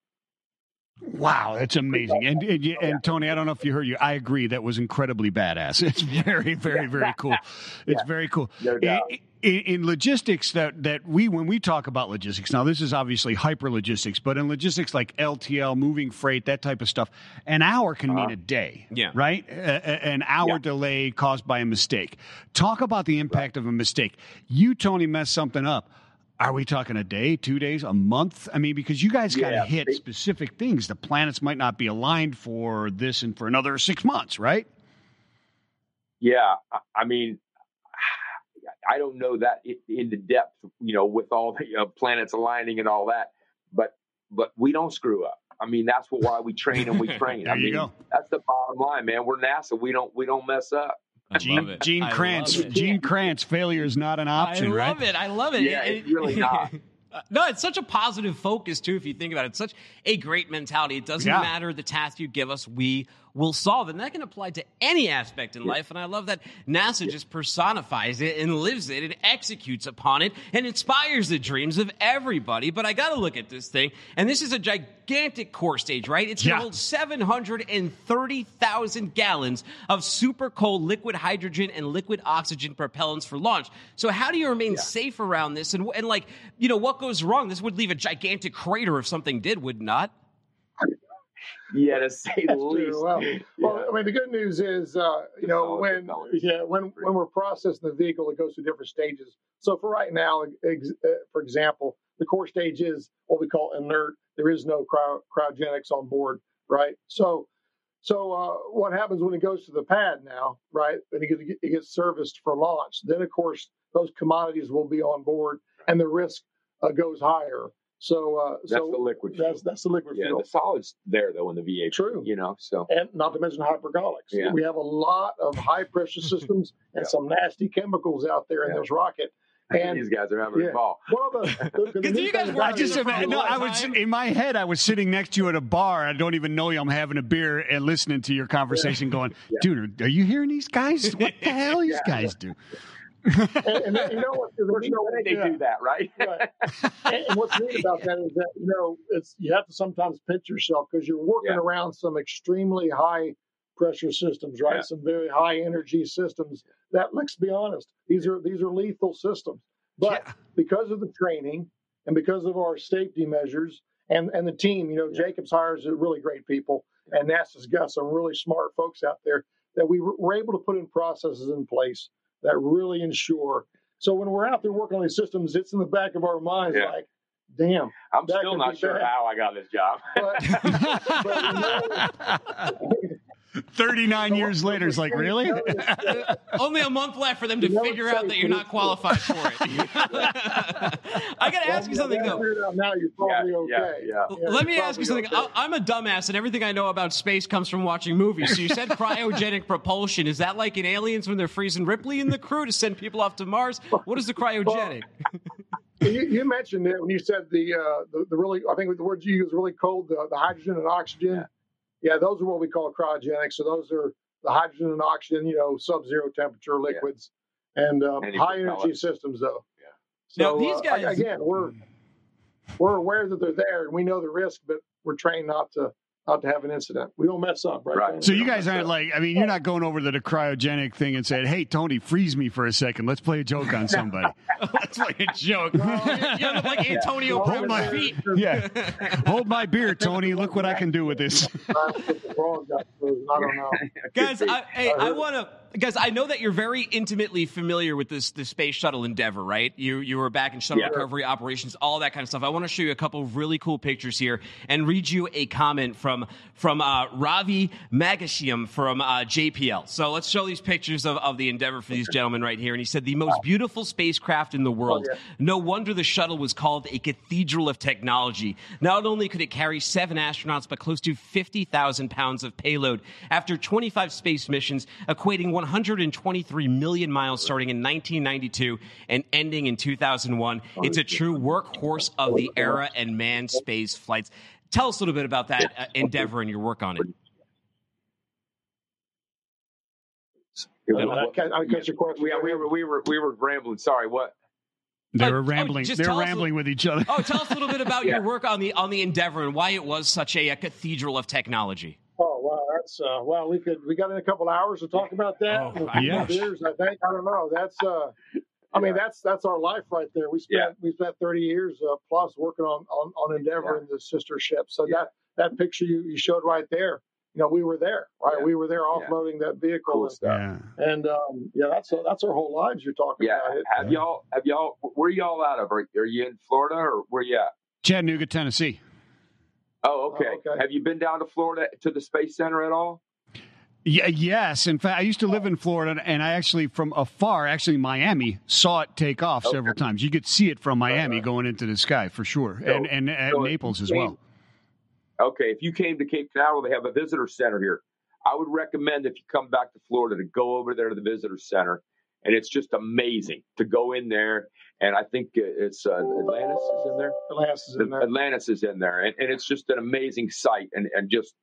Wow, that's amazing. And, and and Tony, I don't know if you heard you. I agree. That was incredibly badass. It's very, very, very cool. It's very cool. No In, doubt. in, in logistics, that that we when we talk about logistics, now this is obviously hyper logistics, but in logistics like LTL, moving freight, that type of stuff, an hour can mean a day. Yeah. Right. A- a- an hour Yeah. delay caused by a mistake. Talk about the impact of a mistake. You, Tony, messed something up. Are we talking a day, two days, a month? I mean, because you guys got to Yeah. hit specific things. The planets might not be aligned for this and for another six months, right? Yeah, I- mean, I don't know that in the depth, you know, with all the uh, planets aligning and all that, but but we don't screw up. I mean, that's what, why we train and we train. There I you mean, go. that's the bottom line, man. We're NASA. We don't we don't mess up. I love Gene, it. Gene I Kranz. love. Gene Kranz. Failure is not an option, I right? love it. I love it. Yeah, it's really not. Uh, no, it's such a positive focus too. If you think about it, it's such a great mentality. It doesn't Yeah. matter the task you give us, we will solve, and that can apply to any aspect in life. And I love that NASA just personifies it and lives it and executes upon it and inspires the dreams of everybody. But I got to look at this thing, and this is a gigantic core stage, right? It's Yeah. gonna hold 730,000 gallons of super cold liquid hydrogen and liquid oxygen propellants for launch. So how do you remain safe around this? And, and like, you know, what goes wrong? This would leave a gigantic crater if something did, would not? Yeah, to say the least. Well, Yeah. well, I mean, the good news is, uh, you know, when yeah, when when we're processing the vehicle, it goes through different stages. So for right now, ex- uh, for example, the core stage is what we call inert. There is no cryo- cryogenics on board, right? So, so uh, what happens when it goes to the pad now, right? And it gets, it gets serviced for launch. Then, of course, those commodities will be on board, and the risk uh, goes higher. So, uh, That's so the liquid. that's fuel. that's the liquid yeah, fuel. the solid's there though in the VAB. True. You know, so and not to mention hypergolics. Yeah. We have a lot of high pressure systems and Yeah. some nasty chemicals out there in Yeah. this rocket. And these guys are having yeah. a ball. well, the, the, the Because you guys were I just it is- no. I was in my head. I was sitting next to you at a bar. I don't even know you. I'm having a beer and listening to your conversation, going, "Dude, are you hearing these guys? What the hell these Yeah. guys do?" And, and you know what? There's no way they yeah. do that, right? Right. and, and what's neat about that is that you know it's you have to sometimes pinch yourself because you're working Yeah. around some extremely high pressure systems, right? Yeah. Some very high energy systems that, let's be honest, these are these are lethal systems. But because of the training and because of our safety measures and and the team, you know, Jacobs hires really great people, and NASA's got some really smart folks out there that we were able to put in processes in place that really ensure. So when we're out there working on these systems, it's in the back of our minds, Yeah. like, damn. I'm still not sure bad. how I got this job. But, but you know, Thirty-nine years later, it's like, really? Only a month left for them to You know, figure out safe, that you're not qualified for it. I got to ask you something though. Now you're probably yeah, okay. yeah. Yeah, Let me ask you something. okay. I- I'm a dumbass, and everything I know about space comes from watching movies. So you said cryogenic propulsion. Is that like in Aliens when they're freezing Ripley and the crew to send people off to Mars? What is the cryogenic? you, you mentioned it when you said the, uh, the the really I think the words you used really cold the, the hydrogen and oxygen. Yeah. Those are what we call cryogenic. So those are the hydrogen and oxygen, you know, sub-zero temperature liquids and um, high energy systems though. Yeah. So Now, these uh, guys- again, we're we're aware that they're there and we know the risk, but we're trained not to not to have an incident. We don't mess up, right? Right. So you guys aren't up. like, I mean, you're not going over to the cryogenic thing and saying, "Hey, Tony, freeze me for a second. Let's play a joke on somebody." That's like a joke. You you look like Antonio Hold my- feet. yeah, hold my beer, Tony. Look what I can do with this. I don't know. Guys, I, hey, I want to guys, I know that you're very intimately familiar with this the space shuttle Endeavour, right? You you were back in shuttle Yeah. recovery operations, all that kind of stuff. I want to show you a couple of really cool pictures here and read you a comment from from uh, Ravi Magashiam from uh, JPL. So let's show these pictures of, of the Endeavour for these gentlemen right here. And he said, "The most beautiful spacecraft in the world. No wonder the shuttle was called a cathedral of technology. Not only could it carry seven astronauts, but close to fifty thousand pounds of payload. After 25 space missions, equating 123 million miles starting in 1992 and ending in 2001. It's a true workhorse of the era and manned space flights. Tell us a little bit about that uh, Endeavour and your work on it. I can't, catch your question. We, we were we were we were rambling. Sorry, what? They Uh, were oh, rambling. just they tell were us a- rambling with each other. Oh, tell us a little bit about Yeah. your work on the on the Endeavour and why it was such a, a cathedral of technology. Wow, that's uh, well, we could we got in a couple hours to talk about that. Oh, A my beers, I think. I don't know. That's uh, I mean that's that's our life right there. We spent Yeah. we spent thirty years uh, plus working on on, on Endeavour and the sister ship. So Yeah. that that picture you, you showed right there, you know, we were there, right? Yeah. We were there Yeah. offloading that vehicle. Cool and, stuff. Yeah. and um, yeah, that's that's our whole lives you're talking Yeah. about. It, Have y'all have y'all where y'all out of? Are, are you in Florida or where you at? Chattanooga, Tennessee. Oh, oh, okay. Oh, okay. Have you been down to Florida to the Space Center at all? Yeah, yes. In fact, I used to live oh. in Florida, and I actually, from afar, actually Miami, saw it take off several times. You could see it from Miami going into the sky for sure, So- and and at so Naples you as came- well. Okay, if you came to Cape Canaveral, they have a visitor center here. I would recommend if you come back to Florida to go over there to the visitor center, and it's just amazing to go in there. And I think it's uh, Atlantis is in there. Atlantis is in there. Atlantis is in there, and, and it's just an amazing sight. And and just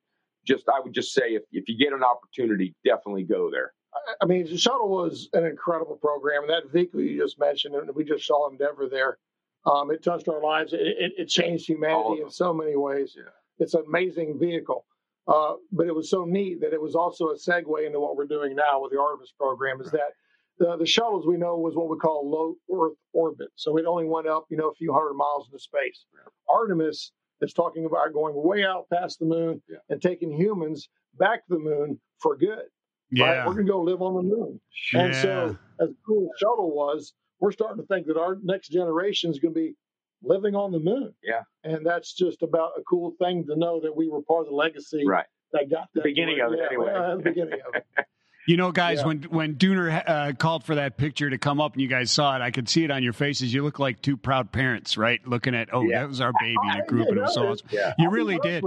just I would just say if if you get an opportunity, definitely go there. I mean, the shuttle was an incredible program, and that vehicle you just mentioned, and we just saw Endeavour there. Um, it touched our lives. It, it, it changed humanity in so many ways. Yeah. It's an amazing vehicle. Uh, but it was so neat that it was also a segue into what we're doing now with the Artemis program. Is that the, the shuttles we know was what we call low Earth orbit, so it only went up, you know, a few hundred miles into space. Artemis is talking about going way out past the moon Yeah. and taking humans back to the moon for good right? Yeah, We're going to go live on the moon. And so, as cool as shuttle was, we're starting to think that our next generation is going to be living on the moon. Yeah. And that's just about a cool thing to know that we were part of the legacy Right. that got that. beginning of it, yeah, anyway. yeah, the beginning of it. You know, guys, Yeah. when when Dooner uh, called for that picture to come up and you guys saw it, I could see it on your faces. You look like two proud parents, right? Looking at, oh, Yeah. that was our baby in a group, Yeah, and it was so awesome. Yeah. You really did.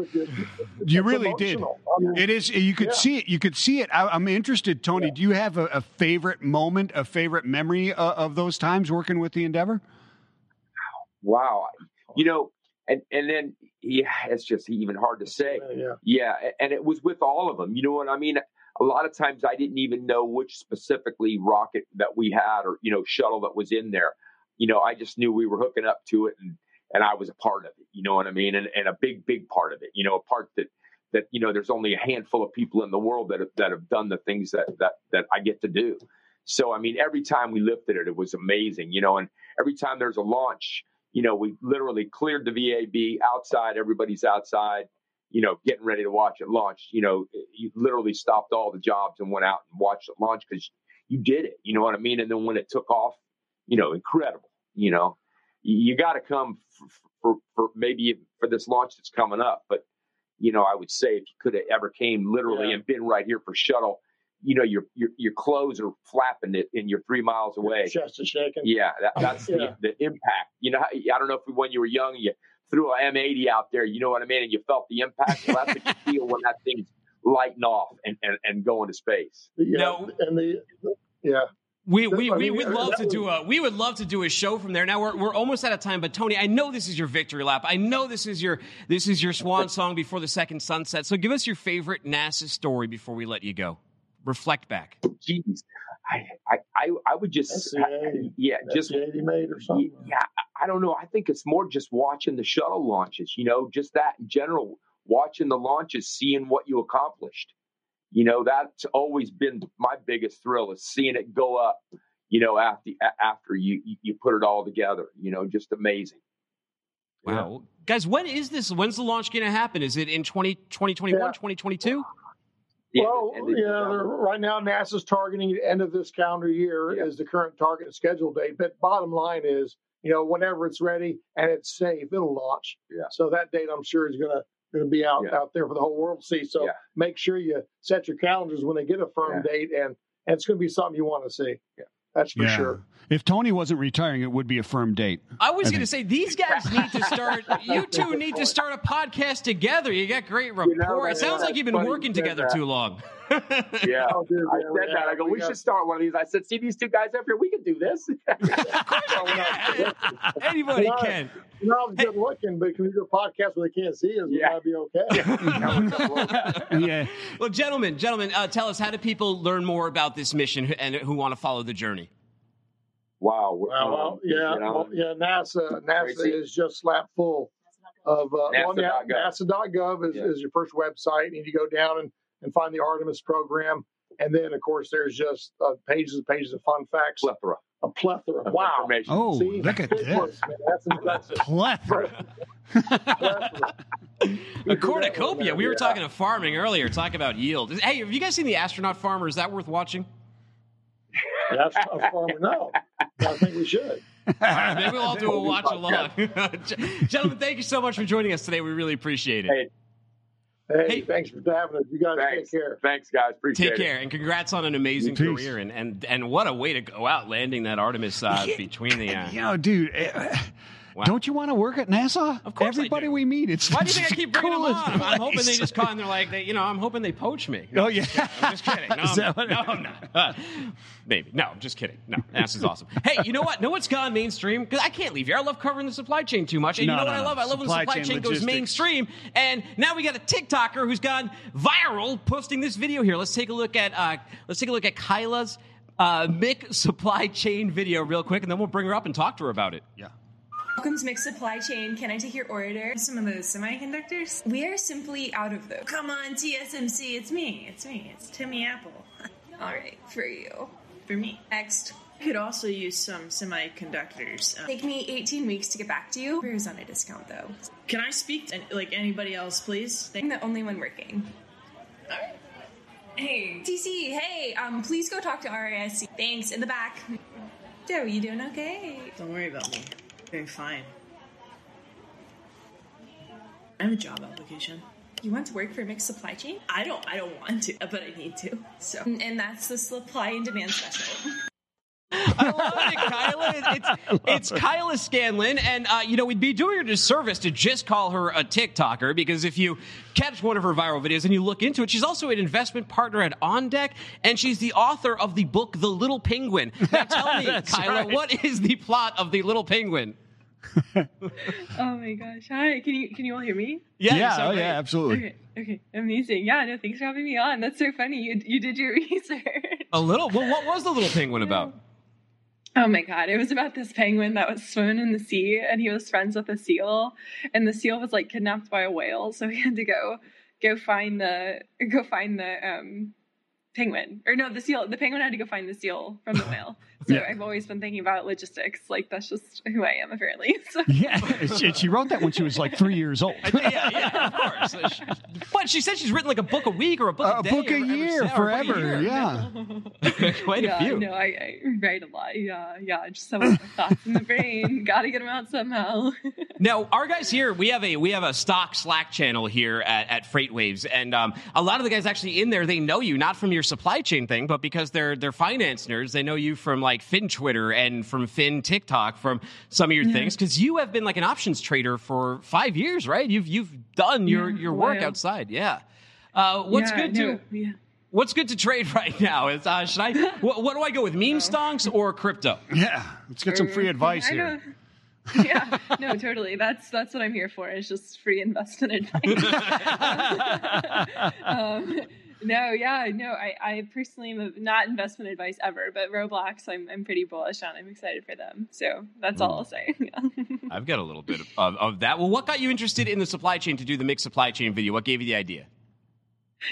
You really did. I mean, It is. You could Yeah. see it. You could see it. I, I'm interested, Tony. Do you have a, a favorite moment, a favorite memory uh, of those times working with the Endeavour? Wow. You know, and and then yeah, it's just even hard to say. yeah. Yeah, a- and it was with all of them. You know what I mean? A lot of times I didn't even know which specifically rocket that we had or you know shuttle that was in there. You know, I just knew we were hooking up to it, and and I was a part of it. You know what I mean? And and a big big part of it. You know, a part that that you know there's only a handful of people in the world that have, that have done the things that that that I get to do. So I mean, every time we lifted it, it was amazing. You know, and every time there's a launch, you know, we literally cleared the VAB outside. Everybody's outside you know, getting ready to watch it launch, you know, you literally stopped all the jobs and went out and watched it launch because you did it. You know what I mean? And then when it took off, you know, incredible. You know, you, you got to come for, for for maybe for this launch that's coming up. But you know, I would say if you could have ever came literally Yeah. and been right here for shuttle, you know, your your your clothes are flapping it and you're three miles away. Chest is shaking. Yeah, that, that's Yeah. The, the impact. You know, I don't know if when you were young, you threw a M80 out there, you know what I mean, and you felt the impact. Well, that's what you feel when that thing's lighting off and, and, and going to space. Yeah. No. And the, yeah. We we, we would love to do a we would love to do a show from there. Now we're we're almost out of time, but Tony, I know this is your victory lap. I know this is your this is your swan song before the second sunset. So give us your favorite NASA story before we let you go. Reflect back. Jeez, I I, I, I would just That's the 80. yeah, That's just made or something. yeah. I don't know. I think it's more just watching the shuttle launches. You know, just that in general, watching the launches, seeing what you accomplished. You know, that's always been my biggest thrill is seeing it go up. You know, after after you you- you put it all together. You know, just amazing. Wow. Guys, when is this? When's the launch going to happen? Is it in 20, 2021, Yeah. 2022? The well, end yeah, right now NASA's targeting the end of this calendar year Yeah. as the current target schedule date. But bottom line is, you know, whenever it's ready and it's safe, it'll launch. Yeah. So that date, I'm sure, is gonna gonna be out Yeah. out there for the whole world to see. So Yeah. make sure you set your calendars when they get a firm date, and and it's gonna be something you want to see. Yeah. That's for Yeah. sure. If Tony wasn't retiring, it would be a firm date. I was going to say these guys need to start. You two need to start a podcast together. You got great rapport. know, it sounds like you've been working together that. too long. Yeah, Oh, dude, I yeah, said yeah, that. I go, we we got- should start one of these. I said, see these two guys up here, we can do this. Anybody Well, can. You're not good looking, but can we do a podcast where they can't see us? Yeah. Would that be okay? yeah. Well, gentlemen, gentlemen, uh, tell us how do people learn more about this mission and who want to follow the journey? wow. Well, well, um, yeah, you know, well, yeah. NASA, NASA Tracy? is just slap full of uh, well, yeah, NASA.gov. NASA.gov is, Yeah. is your first website, and you go down and, and find the Artemis program, and then of course there's just uh, pages and pages of fun facts, plethora a plethora. of Wow. information. Oh, See? look at Good this. work, man. That's impressive. Plethora. Plethora. A cornucopia. We were Yeah. talking of farming earlier. Talk about yield. Hey, have you guys seen the astronaut farmer? Is that worth watching? That's a farmer. No, I think we should. Maybe we'll all do a watch along. Gentlemen, thank you so much for joining us today. We really appreciate it. Hey, Hey, Hey. thanks for having us. You guys thanks. take care. Thanks, guys. Appreciate Take it. care and congrats on an amazing Peace. career and, and and what a way to go out landing that Artemis uh, Yeah. between the. Uh, You know, dude, eh, Wow. don't you want to work at NASA? Of course I Everybody do. we meet, it's Why do you think I keep bringing them on? I'm I'm hoping they just call and they're like, they, you know, I'm hoping they poach me. Oh yeah. I'm just kidding. No, I'm, no, I'm not. Uh, maybe. No, I'm just kidding. No, NASA's awesome. Hey, you know what? Know what's gone mainstream? Because I can't leave here. I love covering the supply chain too much. And No, you know no, what I love? I love when the Supply supply chain chain, goes mainstream. And now we got a TikToker who's gone viral posting this video here. Let's take a look at uh, let's take a look at Kyla's uh, McSupplyChain video real quick, and then we'll bring her up and talk to her about it. Yeah. Welcome to McSupplyChain. Can I take your order? Some of those semiconductors? We are simply out of those. Come on, TSMC. It's me. It's me. It's Timmy Apple. All right, for you. For me. Next. Could also use some semiconductors. Um, Take me 18 weeks to get back to you. Beer's on a discount though. Can I speak to like anybody else, please? I'm the only one working. All right. Hey, TC. Hey, um, please go talk to RISC. Thanks. In the back. Joe, you doing okay? Don't worry about me. Okay, fine. I have a job application. You want to work for McSupplyChain? I don't. I don't want to, but I need to. So And and that's the supply and demand special. I love it, Kyla. It's, it's Kyla Scanlon. And, uh, you know, we'd be doing her a disservice to just call her a TikToker because if you catch one of her viral videos and you look into it, she's also an investment partner at On Deck and she's the author of the book, The Little Penguin. Now tell me, Kyla, right. what is the plot of The Little Penguin? Oh my gosh! Hi, can you can you all hear me? Yeah, Yeah, sound oh, yeah, absolutely. Okay, okay, amazing. Yeah, no, thanks for having me on. That's so funny. You you did your research. A little? Well, what was The Little Penguin about? Oh my god, it was about this penguin that was swimming in the sea, and he was friends with a seal, and the seal was like kidnapped by a whale, so he had to go go find the go find the um penguin or no the seal the penguin had to go find the seal from the whale so Yeah. i've always been thinking about logistics like that's just who i am apparently so Yeah, she, she wrote that when she was like three years old. yeah, yeah, of course. But she said she's written like a book a week or a book a, A day book or a year, or a book a forever. year. Yeah. Quite yeah, a few. No, I, I write a lot. Yeah, yeah. Just have a thoughts in the brain. Got to get them out somehow. Now, our guys here, we have a we have a stock Slack channel here at, at FreightWaves, and um, a lot of the guys actually in there, they know you not from your supply chain thing, but because they're they're finance nerds, they know you from like Fin Twitter and from Fin TikTok, from some of your things, because you have been like an options trader for five years, right? You've you've done your Yeah, your work while. outside, yeah. Uh, what's Yeah, good no, to yeah. what's good to trade right now? Is uh, should I what, what do I go with meme stonks or crypto? Yeah. Let's get some free advice I here. know. yeah, no, totally. That's that's what I'm here for. Is just free investment advice. um, no, yeah, no. I, I personally am not investment advice ever, but Roblox, I'm I'm pretty bullish on. I'm excited for them. So that's all I'll say. Yeah. I've got a little bit of, of, of that. Well, what got you interested in the supply chain to do the McSupplyChain video? What gave you the idea?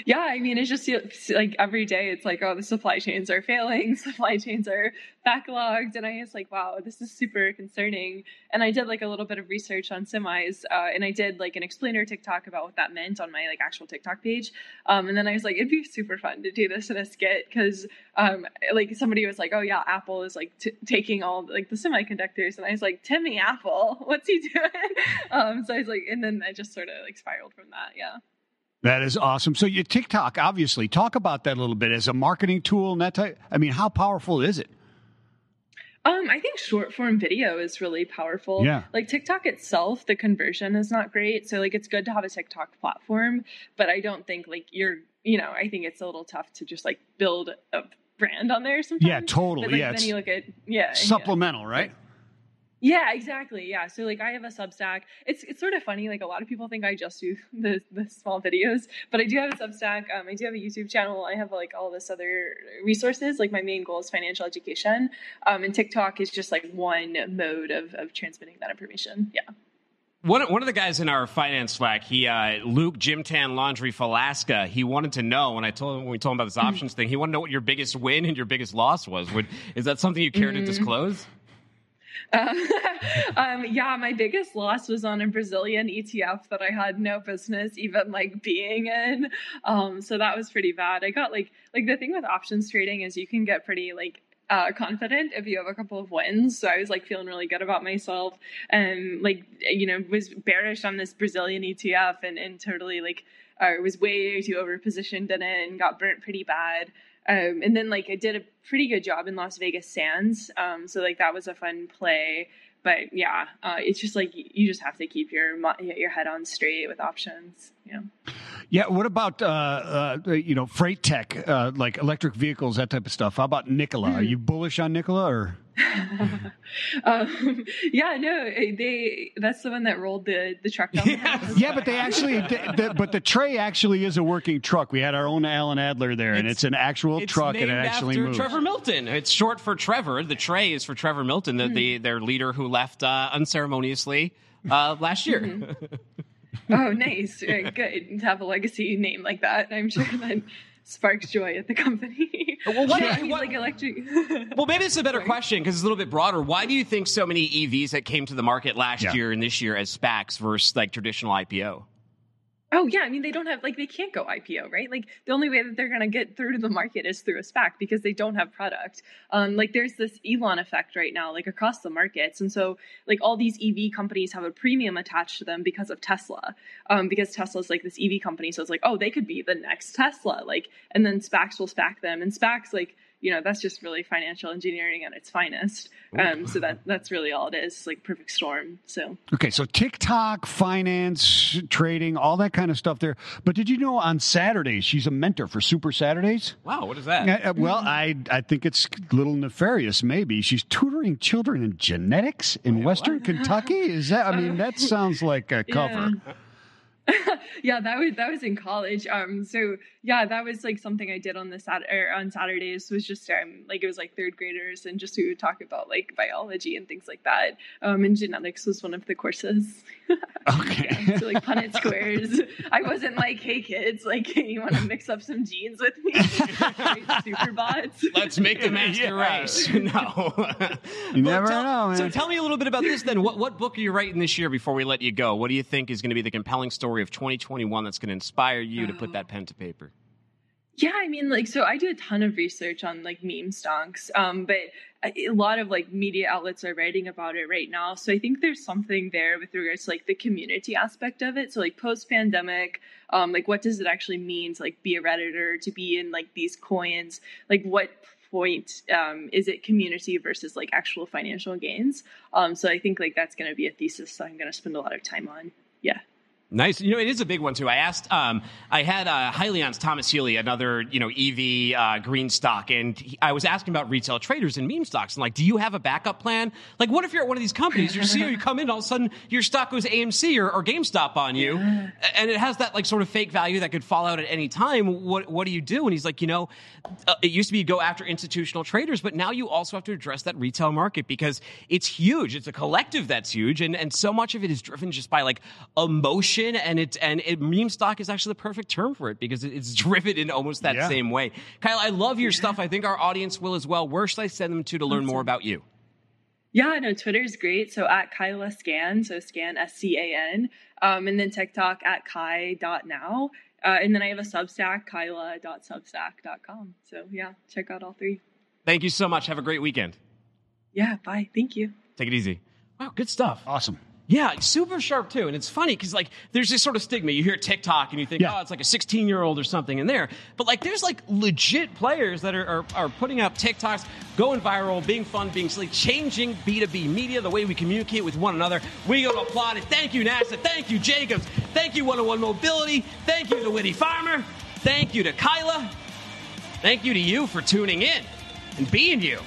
Yeah, I mean, it's just like every day it's like, oh, the supply chains are failing, supply chains are backlogged. And I was like, wow, this is super concerning. And I did like a little bit of research on semis uh, and I did like an explainer TikTok about what that meant on my like actual TikTok page. Um, and then I was like, it'd be super fun to do this in a skit because um, like somebody was like, oh, yeah, Apple is like t- taking all like the semiconductors. And I was like, Timmy Apple, what's he doing? um, so I was like, and then I just sort of like spiraled from that. Yeah. That is awesome. So your TikTok, obviously, talk about that a little bit as a marketing tool and that type. I mean, how powerful is it? Um, I think short form video is really powerful. Yeah. Like TikTok itself, the conversion is not great. So like it's good to have a TikTok platform, but I don't think like you're you know, I think it's a little tough to just like build a brand on there sometimes. Yeah, totally. But, like, yeah. Then you look at yeah. Supplemental, yeah. right? Yeah, exactly. Yeah. So like I have a Substack. It's it's sort of funny. Like a lot of people think I just do the the small videos, but I do have a Substack. Um, I do have a YouTube channel. I have like all this other resources. Like my main goal is financial education. Um, and TikTok is just like one mode of of transmitting that information. Yeah. One, one of the guys in our finance Slack, he uh, Luke Jim Tan Laundry Falaska, he wanted to know when I told him when we told him about this Mm-hmm. options thing, he wanted to know what your biggest win and your biggest loss was. Would is that something you care to Mm. disclose? Uh, um, yeah, my biggest loss was on a Brazilian ETF that I had no business even like being in. Um, so that was pretty bad. I got like like the thing with options trading is you can get pretty like uh, confident if you have a couple of wins. So I was like feeling really good about myself and like you know was bearish on this Brazilian ETF and and totally like uh, was way too over positioned in it and got burnt pretty bad. Um, and then like I did a pretty good job in Las Vegas Sands. Um, so like that was a fun play. But yeah, uh, it's just like you just have to keep your your head on straight with options. Yeah. Yeah. What about uh, uh, you know freight tech, uh, like electric vehicles, that type of stuff? How about Nikola? Are you bullish on Nikola or? um, yeah, no, they that's the one that rolled the the truck down. the. Yeah, but they actually, the, the, but the Tre actually is a working truck. We had our own Alan Adler there, and it's an actual It's truck, and it actually after moves. Trevor Milton. It's short for Trevor. The Tre is for Trevor Milton, the, Hmm. the their leader who left uh, unceremoniously uh, last year. Mm-hmm. oh, nice, Uh, good to have a legacy name like that. I'm sure that sparks joy at the company. Well, what- yeah, what- like electric. Well, maybe it's a better question because it's a little bit broader. Why do you think so many EVs that came to the market last Yeah. year and this year as SPACs versus like traditional IPO? Oh yeah, I mean they don't have like they can't go IPO, right? Like the only way that they're gonna get through to the market is through a SPAC because they don't have product. Um, like there's this Elon effect right now, like across the markets, and so like all these EV companies have a premium attached to them because of Tesla, um, because Tesla's like this EV company, so it's like oh they could be the next Tesla, like, and then SPACs will SPAC them, and SPACs like you know that's just really financial engineering at its finest. Um, so that that's really all it is, like perfect storm. So. Okay, so TikTok, finance, trading, all that kind of stuff there. But did you know on Saturdays she's a mentor for Super Saturdays? Wow, what is that? Uh, well, I I think it's a little nefarious. Maybe she's tutoring children in genetics in Western Kentucky. Is that? I mean, that sounds like a cover. yeah, that was that was in college. Um, so yeah, that was like something I did on the Sat or on Saturdays was just um like it was like third graders and just we would talk about like biology and things like that. Um, and genetics was one of the courses. Okay. yeah, so like Punnett squares. I wasn't like, hey kids, like you want to mix up some genes with me? Super bots. Let's make the master Yeah. race. No. You never tell- know, man. So tell me a little bit about this then. What, what book are you writing this year before we let you go? What do you think is going to be the compelling story of 2021 that's going to inspire you to put that pen to paper? Yeah, I mean, like, so I do a ton of research on like meme stonks, um, but a a lot of like media outlets are writing about it right now. So I think there's something there with regards to like the community aspect of it. So like post pandemic, um, like what does it actually mean to like be a redditor, to be in like these coins? Like what point um, is it community versus like actual financial gains? Um, so I think like that's going to be a thesis that I'm going to spend a lot of time on. Yeah. Nice. You know, it is a big one too. I asked, um, I had uh, Hyliion's Thomas Healy, another you know EV uh, green stock, and he, I was asking about retail traders and meme stocks, and like, do you have a backup plan? Like, what if you're at one of these companies, your CEO, you come in, all of a sudden your stock goes AMC or, or GameStop on you, and it has that like sort of fake value that could fall out at any time. What what do you do? And he's like, you know, uh, it used to be go after institutional traders, but now you also have to address that retail market because it's huge. It's a collective that's huge, and and so much of it is driven just by like emotion emotion, and it and it, meme stock is actually the perfect term for it because it's driven in almost that Yeah. same way. Kyle, I love your stuff. I think our audience will as well. Where should I send them to to learn more about you? Yeah, no, Twitter's great. So at Kyla Scan, so scan S C A N, um, and then TikTok at Kai.now. Uh, and then I have a Substack, Kyla.substack.com. So yeah, check out all three. Thank you so much. Have a great weekend. Yeah, bye. Thank you. Take it easy. Wow, good stuff. Awesome. Yeah, super sharp too. And it's funny because like there's this sort of stigma. You hear TikTok and you think, oh, it's like a 16 year old or something in there. But like there's like legit players that are, are, are putting up TikToks, going viral, being fun, being silly, changing B2B media, the way we communicate with one another. We go to applaud it. Thank you, NASA. Thank you, Jacobs. Thank you, 101 Mobility. Thank you to Witty Farmer. Thank you to Kyla. Thank you to you for tuning in and being you.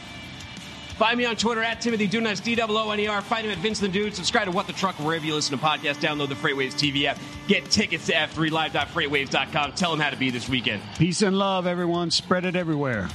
Find me on Twitter at Timothy Dooner. That's D-O-O-N-E-R. Find him at Vince the Dude. Subscribe to What the Truck wherever you listen to podcasts. Download the FreightWaves TV app. Get tickets to F3Live.freightwaves.com. Tell them how to be this weekend. Peace and love, everyone. Spread it everywhere.